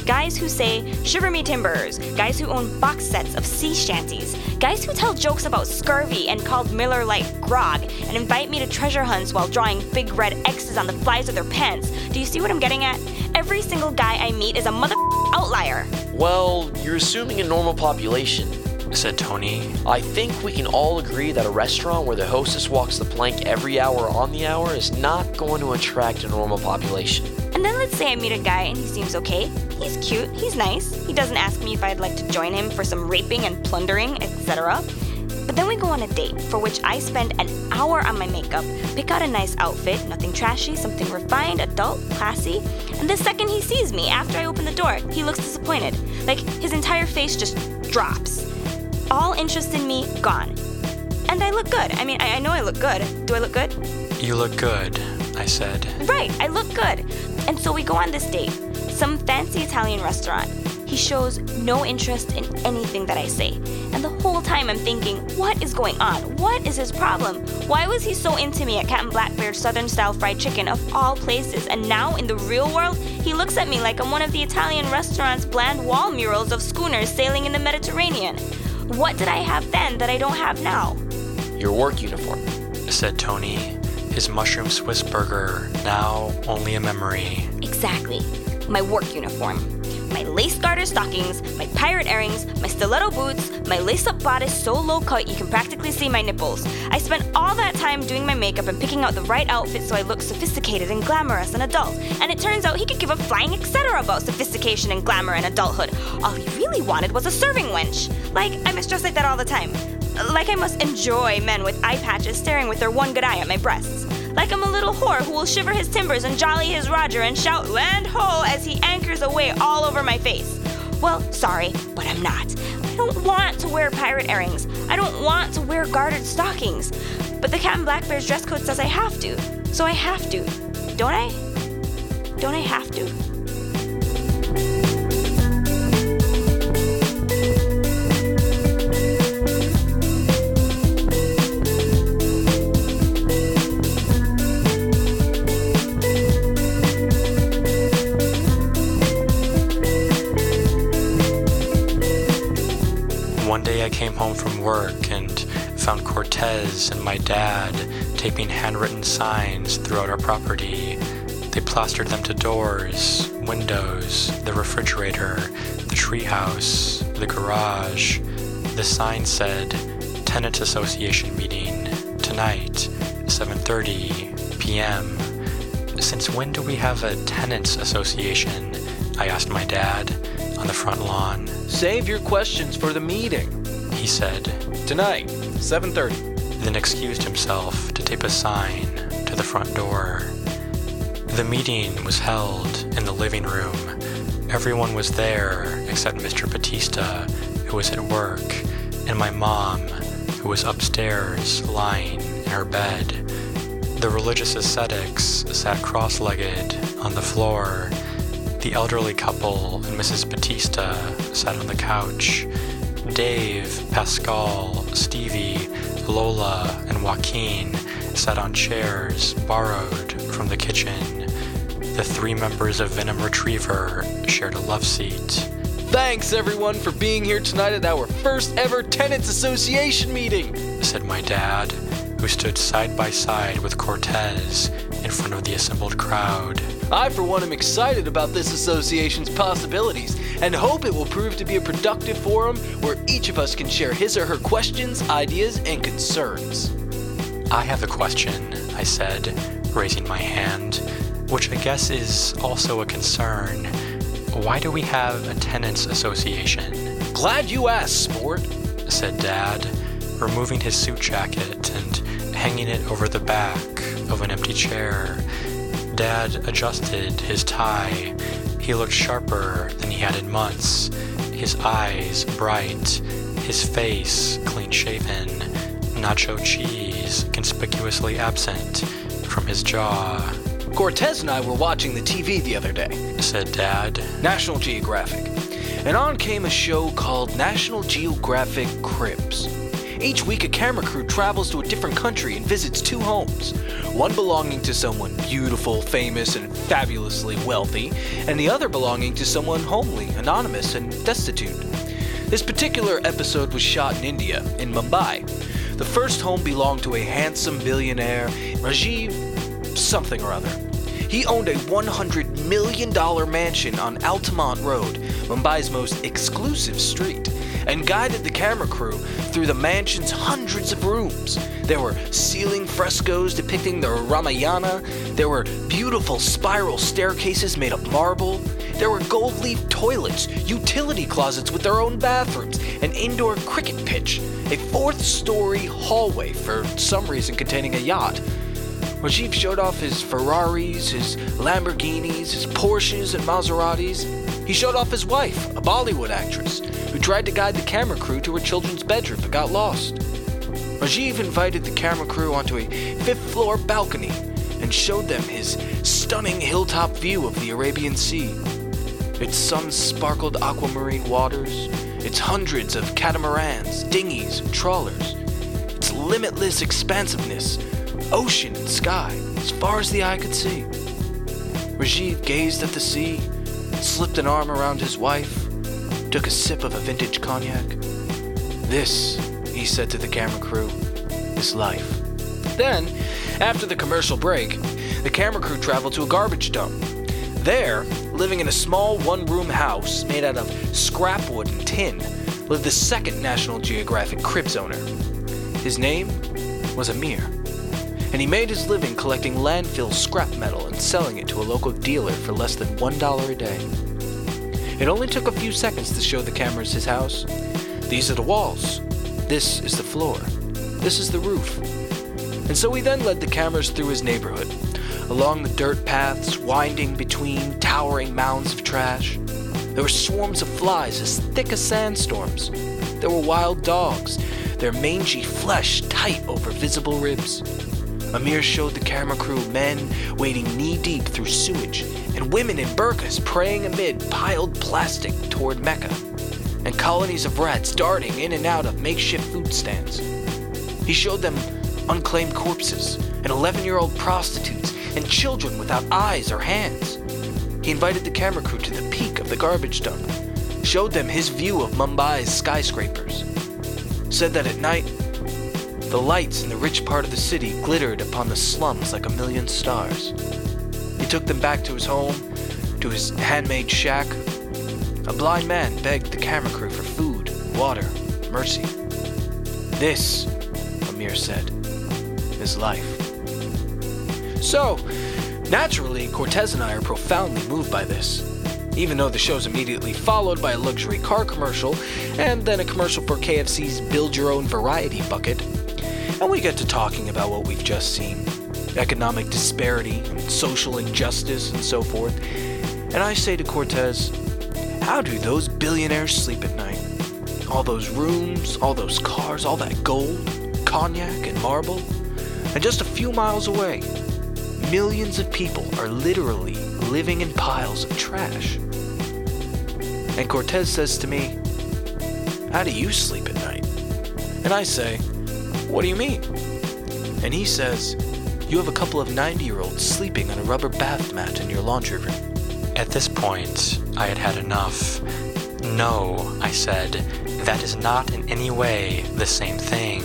Guys who say, shiver me timbers, guys who own box sets of sea shanties, guys who tell jokes about scurvy and called Miller Lite grog, and invite me to treasure hunts while drawing big red X's on the flies of their pants. Do you see what I'm getting at? Every single guy I meet is a mother outlier. Well, you're assuming a normal population. Said Tony. I think we can all agree that a restaurant where the hostess walks the plank every hour on the hour is not going to attract a normal population. And then let's say I meet a guy and he seems okay. He's cute, he's nice. He doesn't ask me if I'd like to join him for some raping and plundering, etc. But then we go on a date for which I spend an hour on my makeup, pick out a nice outfit, nothing trashy, something refined, adult, classy. And the second he sees me after I open the door, he looks disappointed. Like his entire face just drops. All interest in me gone. And I look good. I mean, I, I know I look good. Do I look good? You look good, I said. Right, I look good. And so we go on this date, some fancy Italian restaurant. He shows no interest in anything that I say. And the whole time I'm thinking, what is going on? What is his problem? Why was he so into me at Captain Blackbeard's Southern style fried chicken of all places? And now in the real world, he looks at me like I'm one of the Italian restaurant's bland wall murals of schooners sailing in the Mediterranean. What did I have then that I don't have now? Your work uniform. said Tony, his mushroom Swiss burger now only a memory. Exactly. My work uniform. My lace garter stockings, my pirate earrings, my stiletto boots, my lace up bodice so low cut you can practically see my nipples. I spent all that time doing my makeup and picking out the right outfit so I look sophisticated and glamorous and adult. And it turns out he could give a flying etc. about sophistication and glamour and adulthood. All he really wanted was a serving wench. Like, I must dress like that all the time. Like I must enjoy men with eye patches staring with their one good eye at my breasts. Like I'm a little whore who will shiver his timbers and jolly his Roger and shout land ho as he anchors away all over my face. Well, sorry, but I'm not. I don't want to wear pirate earrings. I don't want to wear gartered stockings. But the Captain Blackbeard's dress code says I have to. So I have to. Don't I? Don't I have to? Came home from work and found Cortez and my dad taping handwritten signs throughout our property. They plastered them to doors, windows, the refrigerator, the treehouse, the garage. The sign said, Tenant Association meeting tonight, 7:30 p.m. Since when do we have a tenants association? I asked my dad on the front lawn. Save your questions for the meeting. He said, Tonight, 7.30. then excused himself to tape a sign to the front door. The meeting was held in the living room. Everyone was there except Mr. Batista, who was at work, and my mom, who was upstairs lying in her bed. The religious ascetics sat cross legged on the floor. The elderly couple and Mrs. Batista sat on the couch. Dave, Pascal, Stevie, Lola, and Joaquin sat on chairs borrowed from the kitchen. The three members of Venom Retriever shared a love seat. Thanks everyone for being here tonight at our first ever Tenants Association meeting. said my dad, who stood side by side with Cortez in front of the assembled crowd. I, for one, am excited about this association's possibilities and hope it will prove to be a productive forum where each of us can share his or her questions, ideas, and concerns. I have a question, I said, raising my hand, which I guess is also a concern. Why do we have a tenants association? Glad you asked, sport. said Dad, removing his suit jacket and hanging it over the back of an empty chair. Dad adjusted his tie. He looked sharper than he had in months, his eyes bright, his face clean shaven, nacho cheese conspicuously absent from his jaw, Cortez and I were watching the TV the other day, said Dad. National Geographic, and on came a show called National Geographic Cribs. Each week, a camera crew travels to a different country and visits two homes, one belonging to someone beautiful, famous, and fabulously wealthy, and the other belonging to someone homely, anonymous, and destitute. This particular episode was shot in India, in Mumbai. The first home belonged to a handsome billionaire, Rajiv something or other. He owned a $100 million mansion on Altamont Road, Mumbai's most exclusive street, and guided the camera crew through the mansion's hundreds of rooms. There were ceiling frescoes depicting the Ramayana, there were beautiful spiral staircases made of marble, there were gold leaf toilets, utility closets with their own bathrooms, an indoor cricket pitch, a fourth story hallway for some reason containing a yacht. Rajiv showed off his Ferraris, his Lamborghinis, his Porsches and Maseratis. He showed off his wife, a Bollywood actress, who tried to guide the camera crew to her children's bedroom but got lost. Rajiv invited the camera crew onto a fifth floor balcony and showed them his stunning hilltop view of the Arabian Sea. its sun sparkled aquamarine waters, its hundreds of catamarans, dinghies, and trawlers, its limitless expansiveness, ocean and sky, as far as the eye could see. Rajiv gazed at the sea, slipped an arm around his wife, took a sip of a vintage cognac. This, he said to the camera crew, is life. Then, after the commercial break, the camera crew traveled to a garbage dump. There, living in a small one room house made out of scrap wood and tin, lived the second National Geographic Cribs owner. His name was Amir, and he made his living collecting landfill scrap metal and selling it to a local dealer for less than $1 a day. It only took a few seconds to show the cameras his house. These are the walls. This is the floor. This is the roof. And so he then led the cameras through his neighborhood, along the dirt paths winding between towering mounds of trash. There were swarms of flies as thick as sandstorms. There were wild dogs, their mangy flesh tight over visible ribs. Amir showed the camera crew men wading knee deep through sewage and women in burqas praying amid piled plastic toward Mecca, and colonies of rats darting in and out of makeshift food stands. He showed them unclaimed corpses and 11 year old prostitutes and children without eyes or hands. He invited the camera crew to the peak of the garbage dump, showed them his view of Mumbai's skyscrapers, said that at night, the lights in the rich part of the city glittered upon the slums like a million stars. He took them back to his home, to his handmade shack. A blind man begged the camera crew for food, water, mercy. This, Amir said, is life. So, naturally, Cortez and I are profoundly moved by this. Even though the show's immediately followed by a luxury car commercial, and then a commercial for KFC's Build Your Own Variety bucket, and we get to talking about what we've just seen economic disparity, social injustice, and so forth. And I say to Cortez, how do those billionaires sleep at night? All those rooms, all those cars, all that gold, cognac, and marble. And just a few miles away, millions of people are literally living in piles of trash. And Cortez says to me, How do you sleep at night? And I say, What do you mean? And he says, You have a couple of 90 year olds sleeping on a rubber bath mat in your laundry room. At this point, I had had enough. No, I said, that is not in any way the same thing.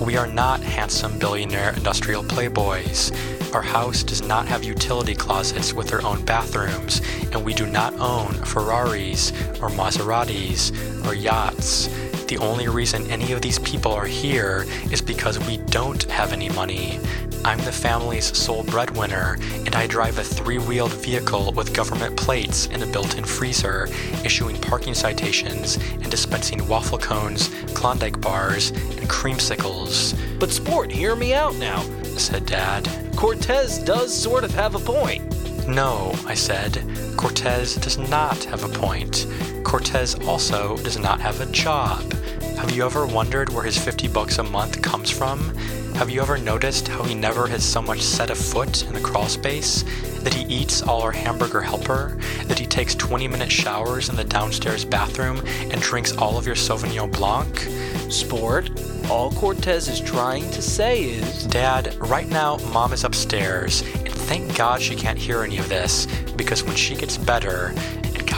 We are not handsome billionaire industrial playboys. Our house does not have utility closets with their own bathrooms, and we do not own Ferraris or Maseratis or yachts. The only reason any of these people are here is because we don't have any money. I'm the family's sole breadwinner, and I drive a three wheeled vehicle with government plates and a built in freezer, issuing parking citations and dispensing waffle cones, Klondike bars, and creamsicles. But, Sport, hear me out now, said Dad. Cortez does sort of have a point. No, I said. Cortez does not have a point. Cortez also does not have a job. Have you ever wondered where his 50 bucks a month comes from? Have you ever noticed how he never has so much set a foot in the crawl space? That he eats all our hamburger helper? That he takes 20 minute showers in the downstairs bathroom and drinks all of your Sauvignon Blanc? Sport, all Cortez is trying to say is. Dad, right now, Mom is upstairs, and thank God she can't hear any of this, because when she gets better,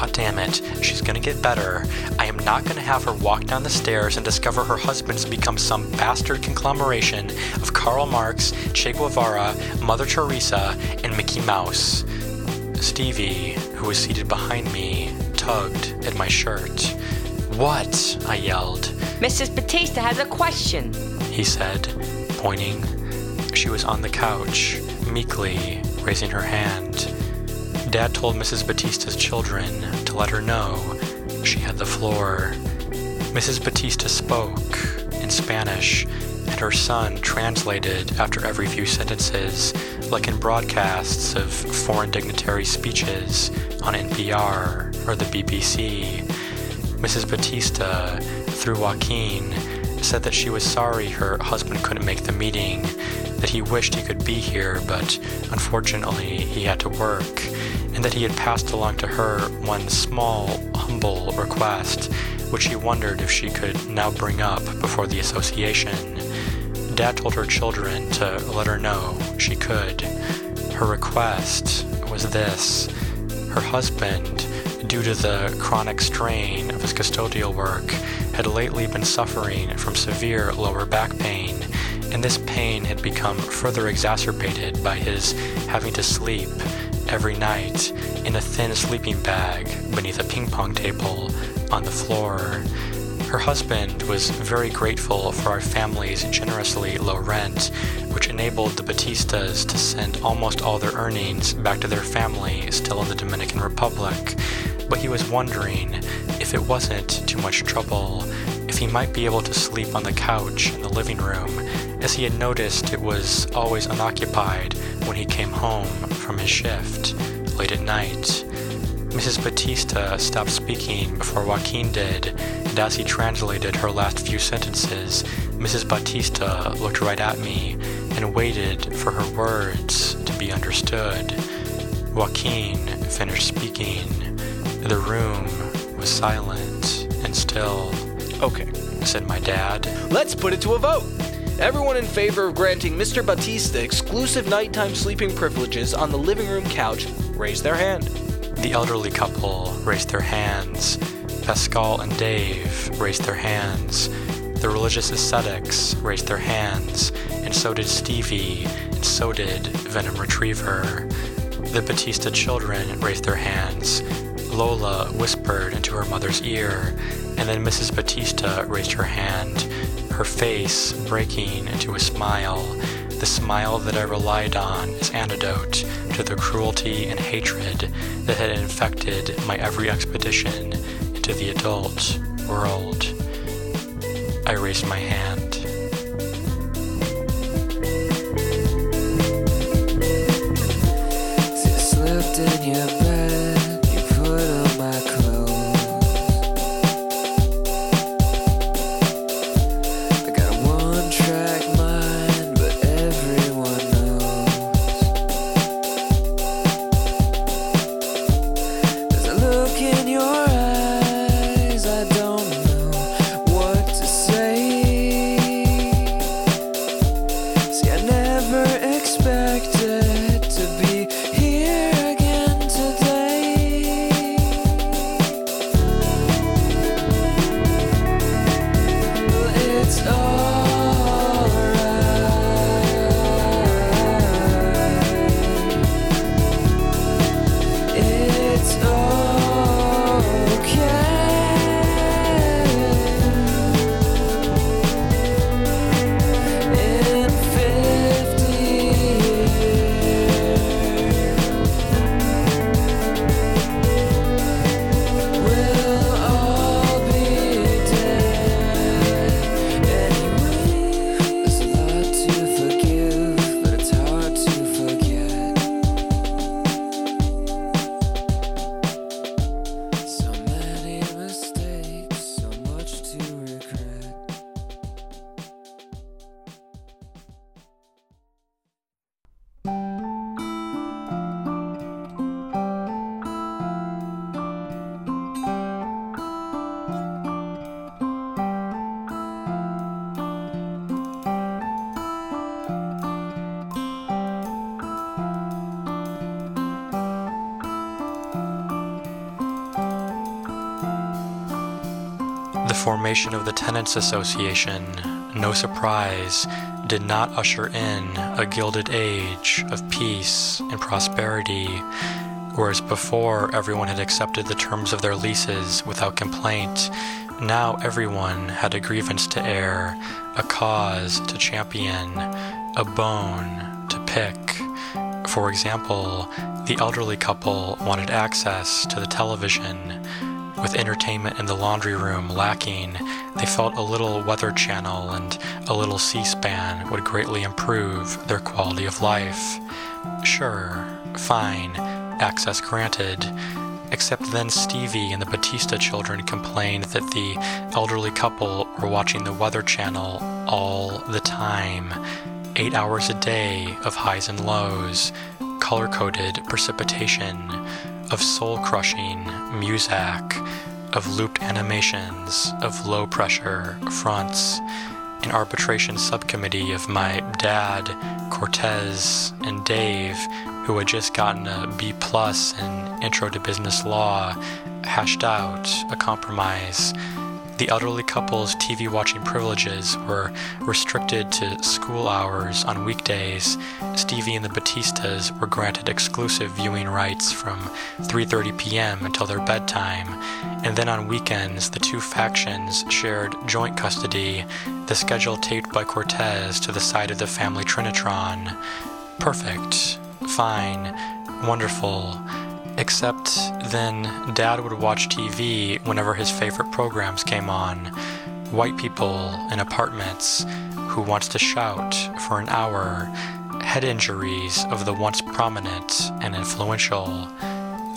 God damn it, she's gonna get better, I am not gonna have her walk down the stairs and discover her husband's become some bastard conglomeration of Karl Marx, Che Guevara, Mother Teresa, and Mickey Mouse. Stevie, who was seated behind me, tugged at my shirt. What? I yelled. Mrs. Batista has a question. He said, pointing. She was on the couch, meekly raising her hand. Dad told Mrs. Batista's children to let her know she had the floor. Mrs. Batista spoke in Spanish, and her son translated after every few sentences, like in broadcasts of foreign dignitary speeches on NPR or the BBC. Mrs. Batista, through Joaquin, said that she was sorry her husband couldn't make the meeting, that he wished he could be here, but unfortunately he had to work, and that he had passed along to her one small, humble request, which he wondered if she could now bring up before the association. Dad told her children to let her know she could. Her request was this her husband, due to the chronic strain of his custodial work, had lately been suffering from severe lower back pain, and this pain had become further exacerbated by his having to sleep every night in a thin sleeping bag beneath a ping pong table on the floor. Her husband was very grateful for our family's generously low rent, which enabled the Batistas to send almost all their earnings back to their family still in the Dominican Republic. But he was wondering if it wasn't too much trouble, if he might be able to sleep on the couch in the living room, as he had noticed it was always unoccupied when he came home from his shift late at night. Mrs. Batista stopped speaking before Joaquin did, and as he translated her last few sentences, Mrs. Batista looked right at me and waited for her words to be understood. Joaquin finished speaking. The room was silent and still, Okay, said my dad. let's put it to a vote. Everyone in favor of granting Mr. Batista exclusive nighttime sleeping privileges on the living room couch, raise their hand. The elderly couple raised their hands. Pascal and Dave raised their hands. The religious ascetics raised their hands, and so did Stevie, and so did Venom Retriever. The Batista children raised their hands. Lola whispered into her mother's ear, and then Mrs. Batista raised her hand, her face breaking into a smile, the smile that I relied on as antidote to the cruelty and hatred that had infected my every expedition into the adult world. I raised my hand. Formation of the Tenants Association, no surprise, did not usher in a gilded age of peace and prosperity, whereas before everyone had accepted the terms of their leases without complaint. Now everyone had a grievance to air, a cause to champion, a bone to pick. For example, the elderly couple wanted access to the television. With entertainment in the laundry room lacking, they felt a little Weather Channel and a little C SPAN would greatly improve their quality of life. Sure, fine, access granted. Except then Stevie and the Batista children complained that the elderly couple were watching the Weather Channel all the time. Eight hours a day of highs and lows, color coded precipitation, of soul crushing muzak, of looped animations, of low pressure fronts, an arbitration subcommittee of my dad, Cortez, and Dave, who had just gotten a B plus in Intro to Business Law, hashed out a compromise. The elderly couple's TV watching privileges were restricted to school hours on weekdays. Stevie and the Batistas were granted exclusive viewing rights from 3:30 p.m. until their bedtime, and then on weekends the two factions shared joint custody, the schedule taped by Cortez to the side of the family Trinitron. Perfect. Fine. Wonderful. Except then Dad would watch TV whenever his favorite programs came on. White people in apartments who wants to shout for an hour, head injuries of the once prominent and influential.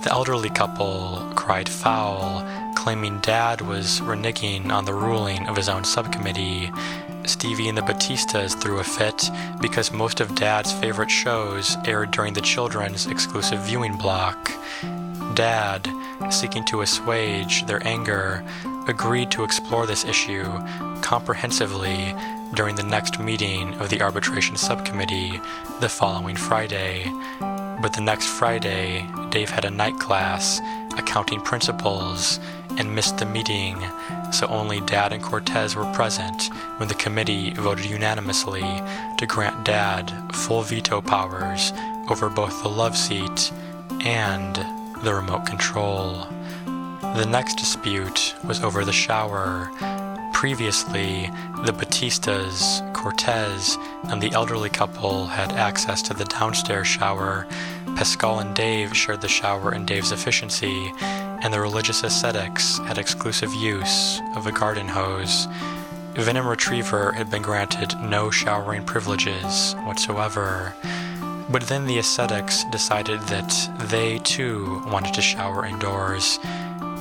The elderly couple cried foul, claiming Dad was reneging on the ruling of his own subcommittee. Stevie and the Batistas threw a fit because most of Dad's favorite shows aired during the children's exclusive viewing block. Dad, seeking to assuage their anger, agreed to explore this issue comprehensively during the next meeting of the arbitration subcommittee the following Friday. But the next Friday, Dave had a night class, accounting principles, and missed the meeting, so only Dad and Cortez were present when the committee voted unanimously to grant Dad full veto powers over both the love seat and the remote control. The next dispute was over the shower. Previously, the Batistas, Cortez, and the elderly couple had access to the downstairs shower. Pascal and Dave shared the shower in Dave's efficiency, and the religious ascetics had exclusive use of a garden hose. Venom Retriever had been granted no showering privileges whatsoever. But then the ascetics decided that they too wanted to shower indoors.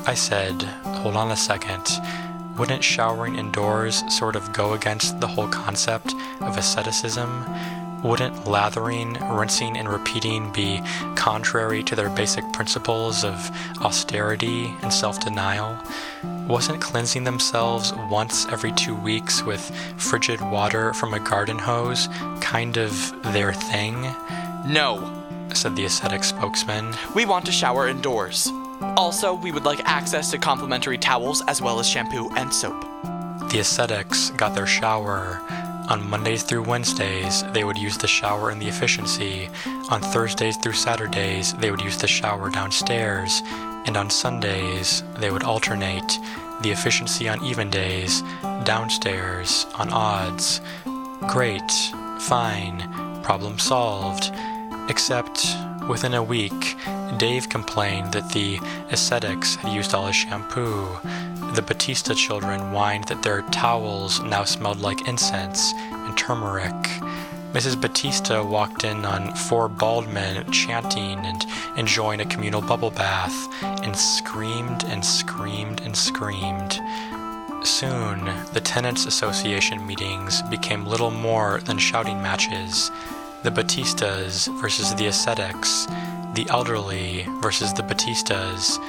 I said, hold on a second. Wouldn't showering indoors sort of go against the whole concept of asceticism? Wouldn't lathering, rinsing, and repeating be contrary to their basic principles of austerity and self denial? Wasn't cleansing themselves once every two weeks with frigid water from a garden hose kind of their thing? No, said the ascetic spokesman. we want to shower indoors. Also, we would like access to complimentary towels as well as shampoo and soap. The ascetics got their shower. On Mondays through Wednesdays, they would use the shower in the efficiency. On Thursdays through Saturdays, they would use the shower downstairs. And on Sundays, they would alternate the efficiency on even days, downstairs on odds. Great, fine, problem solved. Except within a week, Dave complained that the ascetics had used all his shampoo. The Batista children whined that their towels now smelled like incense and turmeric. Mrs. Batista walked in on four bald men chanting and enjoying a communal bubble bath, and screamed and screamed and screamed. Soon, the Tenants Association meetings became little more than shouting matches. The Batistas versus the ascetics, the elderly versus the Batistas,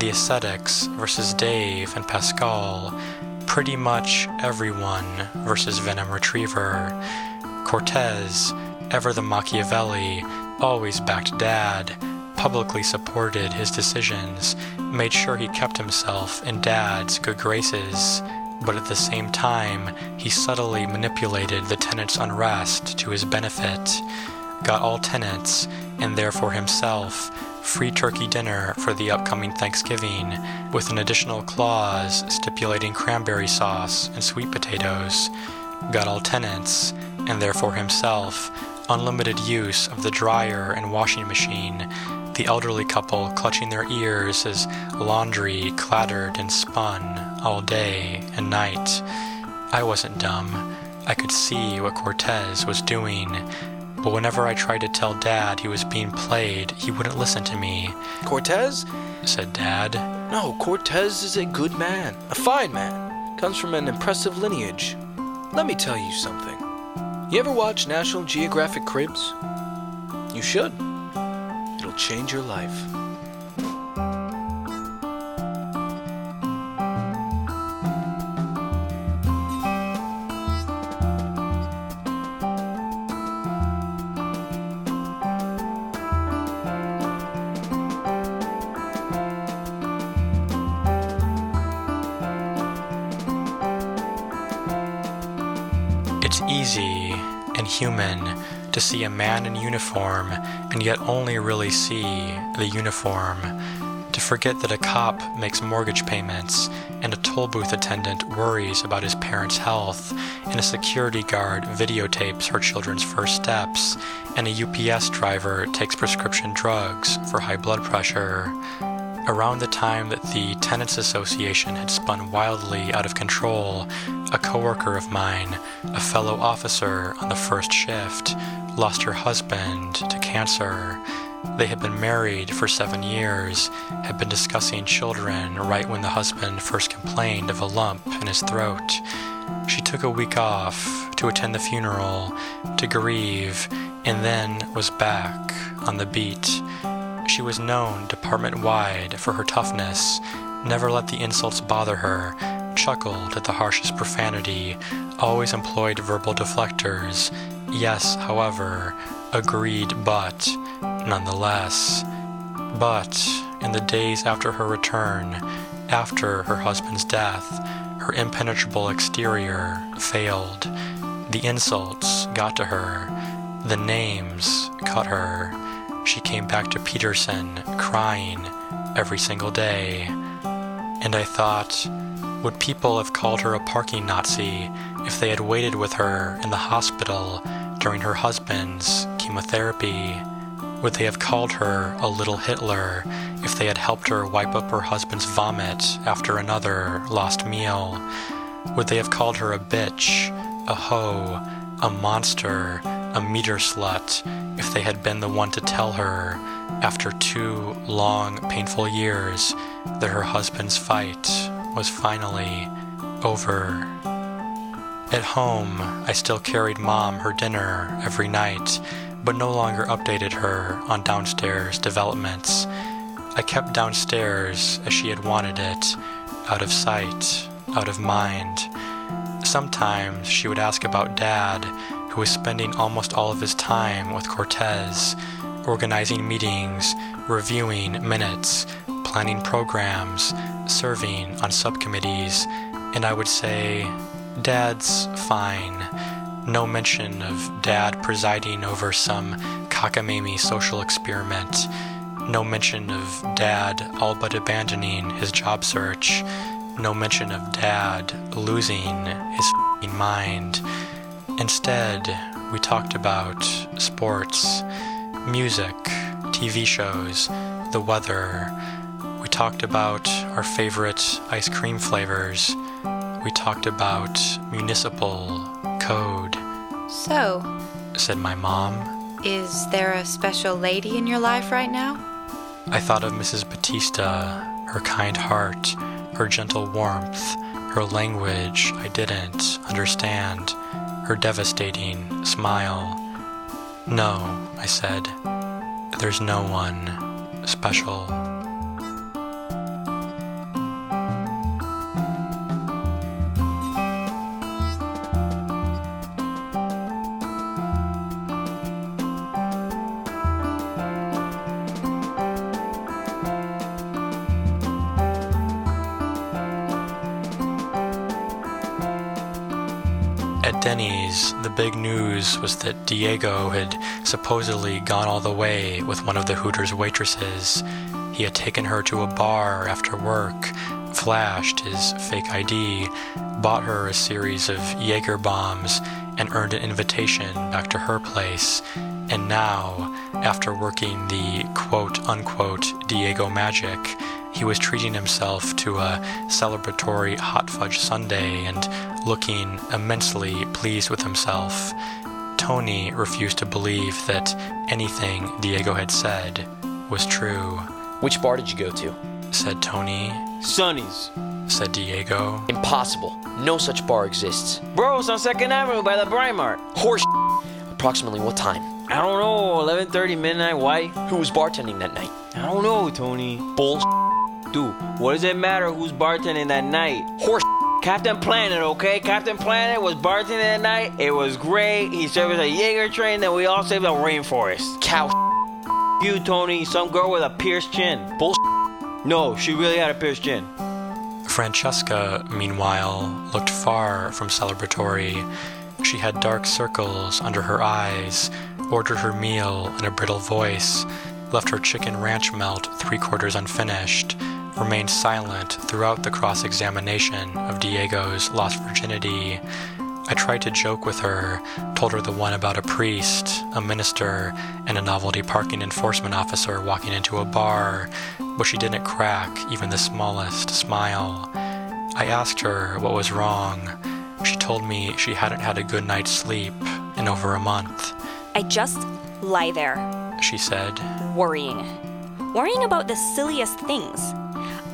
the ascetics versus Dave and Pascal, pretty much everyone versus Venom Retriever. Cortez, ever the Machiavelli, always backed Dad, publicly supported his decisions, made sure he kept himself in Dad's good graces, but at the same time, he subtly manipulated the tenants' unrest to his benefit, got all tenants, and therefore himself, free turkey dinner for the upcoming Thanksgiving, with an additional clause stipulating cranberry sauce and sweet potatoes, got all tenants, and therefore himself, unlimited use of the dryer and washing machine, the elderly couple clutching their ears as laundry clattered and spun all day and night. I wasn't dumb. I could see what Cortez was doing. But whenever I tried to tell Dad he was being played, he wouldn't listen to me, Cortez? said Dad. No, Cortez is a good man, a fine man. Comes from an impressive lineage. Let me tell you something. You ever watch National Geographic Cribs? You should. It'll change your life. Human to see a man in uniform and yet only really see the uniform. To forget that a cop makes mortgage payments and a toll booth attendant worries about his parents' health and a security guard videotapes her children's first steps and a UPS driver takes prescription drugs for high blood pressure. Around the time that the Tenants Association had spun wildly out of control, a coworker of mine, a fellow officer on the first shift, lost her husband to cancer. They had been married for seven years, had been discussing children right when the husband first complained of a lump in his throat. She took a week off to attend the funeral, to grieve, and then was back on the beat. She was known department wide for her toughness, never let the insults bother her, chuckled at the harshest profanity, always employed verbal deflectors. Yes, however, agreed, but nonetheless. But in the days after her return, after her husband's death, her impenetrable exterior failed. The insults got to her. The names cut her. She came back to Peterson crying every single day. And I thought, would people have called her a parking Nazi if they had waited with her in the hospital during her husband's chemotherapy? Would they have called her a little Hitler if they had helped her wipe up her husband's vomit after another lost meal? Would they have called her a bitch, a hoe, a monster, a meter slut if they had been the one to tell her, after two long, painful years, that her husband's fight was finally over? At home, I still carried mom her dinner every night, but no longer updated her on downstairs developments. I kept downstairs as she had wanted it, out of sight, out of mind. Sometimes she would ask about Dad, who was spending almost all of his time with Cortez, organizing meetings, reviewing minutes, planning programs, serving on subcommittees, and I would say, Dad's fine. No mention of Dad presiding over some cockamamie social experiment. No mention of Dad all but abandoning his job search. No mention of Dad losing his fing mind. Instead, we talked about sports, music, TV shows, the weather. We talked about our favorite ice cream flavors. We talked about municipal code, So, said my mom. is there a special lady in your life right now? I thought of Mrs. Batista, her kind heart, her gentle warmth, her language I didn't understand, her devastating smile. No, I said, there's no one special. That Diego had supposedly gone all the way with one of the Hooters waitresses. He had taken her to a bar after work, flashed his fake ID, bought her a series of Jaeger bombs, and earned an invitation back to her place. And now, after working the quote unquote Diego magic, he was treating himself to a celebratory hot fudge sundae and looking immensely pleased with himself. Tony refused to believe that anything Diego had said was true. Which bar did you go to? Said Tony, Sonny's. said Diego. Impossible. No such bar exists. Bro, it's on 2nd Avenue by the Brymart. Horse. (laughs) Approximately what time? I don't know. 11:30 midnight. Why? Who was bartending that night? I don't know, Tony. Bull. (laughs) Dude, what does it matter who's bartending that night? Horse. Captain Planet, okay? Captain Planet was bartending that night. It was great. He served a Jaeger train, then we all saved the rainforest. Cow. (laughs) You, Tony, some girl with a pierced chin. Bull. No, she really had a pierced chin. Francesca, meanwhile, looked far from celebratory. She had dark circles under her eyes, ordered her meal in a brittle voice, left her chicken ranch melt three quarters unfinished, remained silent throughout the cross examination of Diego's lost virginity. I tried to joke with her, told her the one about a priest, a minister, and a novelty parking enforcement officer walking into a bar, but she didn't crack even the smallest smile. I asked her what was wrong. She told me she hadn't had a good night's sleep in over a month. I just lie there, She said, worrying. Worrying about the silliest things.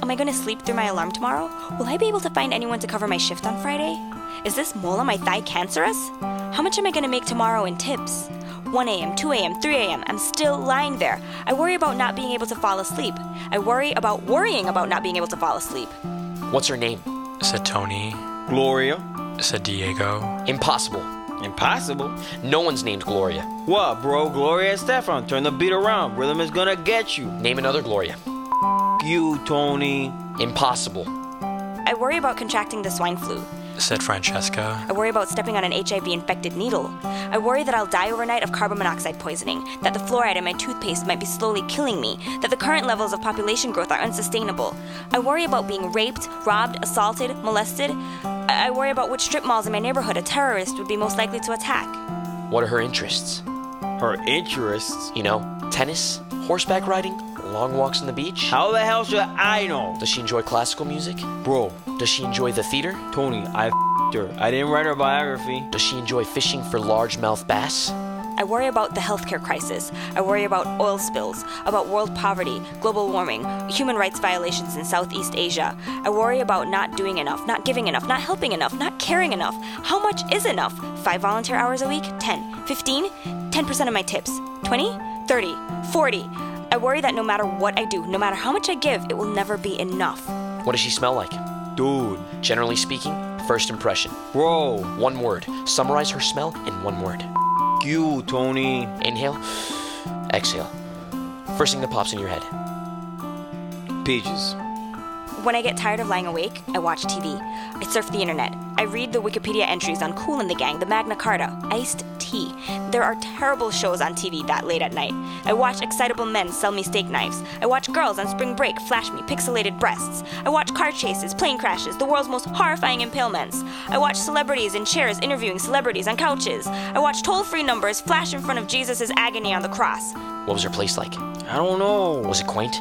Am I going to sleep through my alarm tomorrow? Will I be able to find anyone to cover my shift on Friday? Is this mole on my thigh cancerous? How much am I going to make tomorrow in tips? 1 a.m., 2 a.m., 3 a.m. I'm still lying there. I worry about not being able to fall asleep. I worry about worrying about not being able to fall asleep. What's her name? said Tony, Gloria. said Diego. Impossible. Impossible. No one's named Gloria. What, bro? Gloria Estefan. Turn the beat around. Rhythm is gonna get you. Name another Gloria. You, Tony. Impossible. I worry about contracting the swine flu. said Francesca. I worry about stepping on an HIV infected needle. I worry that I'll die overnight of carbon monoxide poisoning, that the fluoride in my toothpaste might be slowly killing me, that the current levels of population growth are unsustainable. I worry about being raped, robbed, assaulted, molested. I I worry about which strip malls in my neighborhood a terrorist would be most likely to attack. What are her interests? Her interests? You know, tennis, horseback riding, long walks on the beach? How the hell should I know? Does she enjoy classical music? Bro, Does she enjoy the theater? Tony, I f***ed her. I didn't write her biography. Does she enjoy fishing for largemouth bass? I worry about the healthcare crisis. I worry about oil spills, about world poverty, global warming, human rights violations in Southeast Asia. I worry about not doing enough, not giving enough, not helping enough, not caring enough. How much is enough? Five volunteer hours a week? 10, 15, 10% of my tips. 20, 30, 40. I worry that no matter what I do, no matter how much I give, it will never be enough. What does she smell like? Dude. Generally speaking, first impression. Bro. One word. Summarize her smell in one word. You, Tony. Inhale. Exhale. First thing that pops in your head. Peaches. When I get tired of lying awake, I watch TV. I surf the internet. I read the Wikipedia entries on Kool and the Gang, the Magna Carta, iced tea. There are terrible shows on TV that late at night. I watch excitable men sell me steak knives. I watch girls on spring break flash me pixelated breasts. I watch car chases, plane crashes, the world's most horrifying impalements. I watch celebrities in chairs interviewing celebrities on couches. I watch toll free numbers flash in front of Jesus' agony on the cross. What was her place like? I don't know. Was it quaint?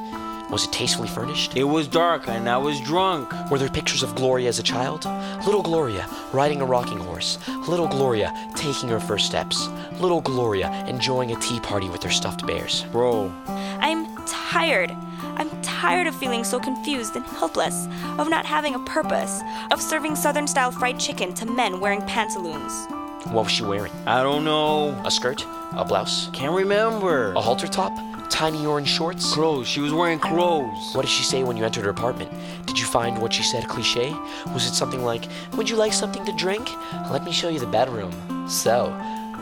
Was it tastefully furnished? It was dark and I was drunk. Were there pictures of Gloria as a child? Little Gloria riding a rocking horse. Little Gloria taking her first steps. Little Gloria enjoying a tea party with her stuffed bears. Bro. I'm tired. I'm tired of feeling so confused and helpless, of not having a purpose, of serving Southern style fried chicken to men wearing pantaloons. What was she wearing? I don't know. A skirt? A blouse? Can't remember. A halter top? Tiny orange shorts? Clothes. She was wearing clothes. What did she say when you entered her apartment? Did you find what she said cliche? Was it something like, Would you like something to drink? Let me show you the bedroom. So,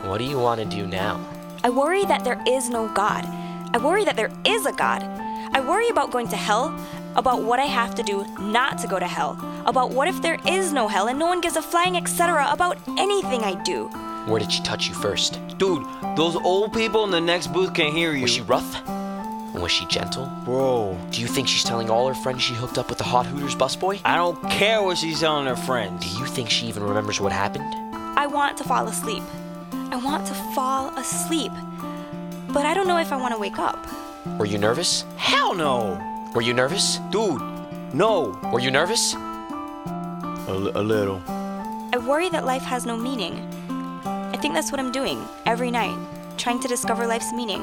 what do you want to do now? I worry that there is no God. I worry that there is a God. I worry about going to hell, about what I have to do not to go to hell, about what if there is no hell and no one gives a flying etc. about anything I do. Where did she touch you first? Dude, those old people in the next booth can't hear you. Was she rough? Was she gentle? Bro. Do you think she's telling all her friends she hooked up with the hot Hooters busboy? I don't care what she's telling her friends. Do you think she even remembers what happened? I want to fall asleep. I want to fall asleep. But I don't know if I want to wake up. Were you nervous? Hell no. Were you nervous? Dude, no. Were you nervous? A, li- a little. I worry that life has no meaning think that's what I'm doing every night, trying to discover life's meaning,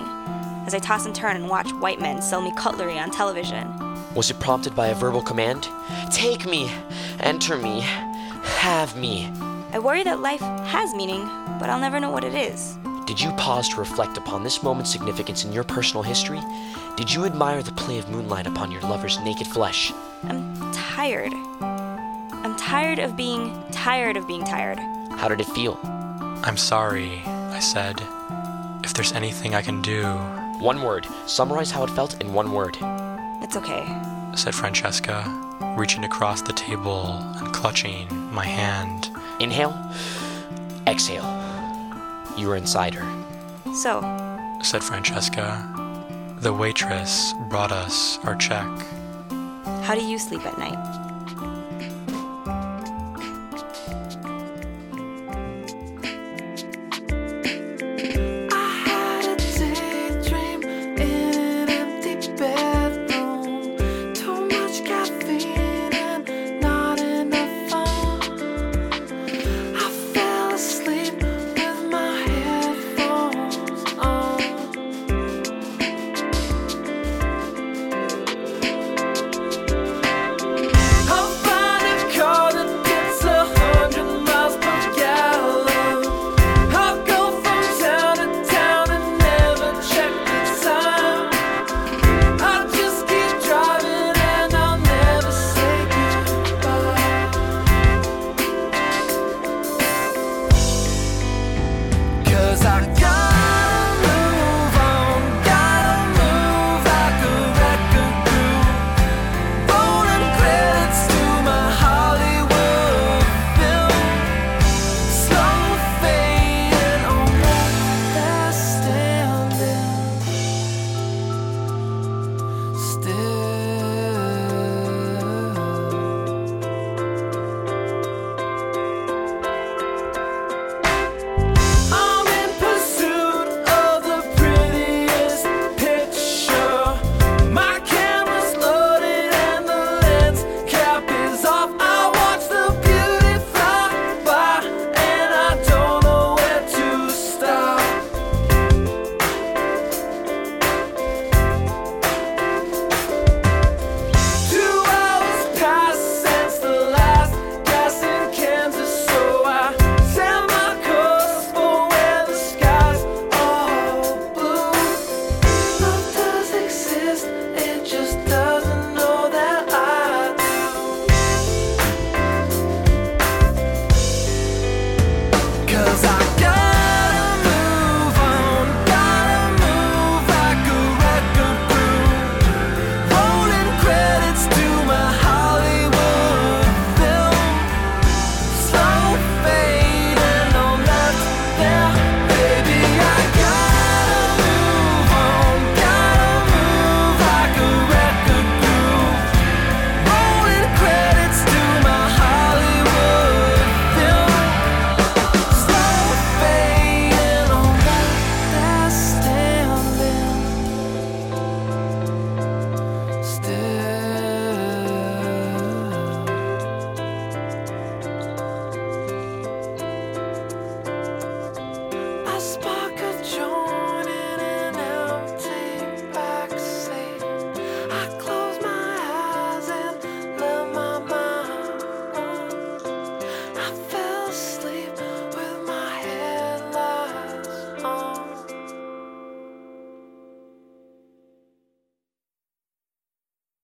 as I toss and turn and watch white men sell me cutlery on television. Was it prompted by a verbal command? Take me, enter me, have me. I worry that life has meaning, but I'll never know what it is. Did you pause to reflect upon this moment's significance in your personal history? Did you admire the play of moonlight upon your lover's naked flesh? I'm tired. I'm tired of being tired of being tired. How did it feel? I'm sorry, I said. If there's anything I can do. One word. Summarize how it felt in one word. It's okay, said Francesca, reaching across the table and clutching my hand. Inhale, exhale. You were inside her. So, said Francesca. The waitress brought us our check. How do you sleep at night?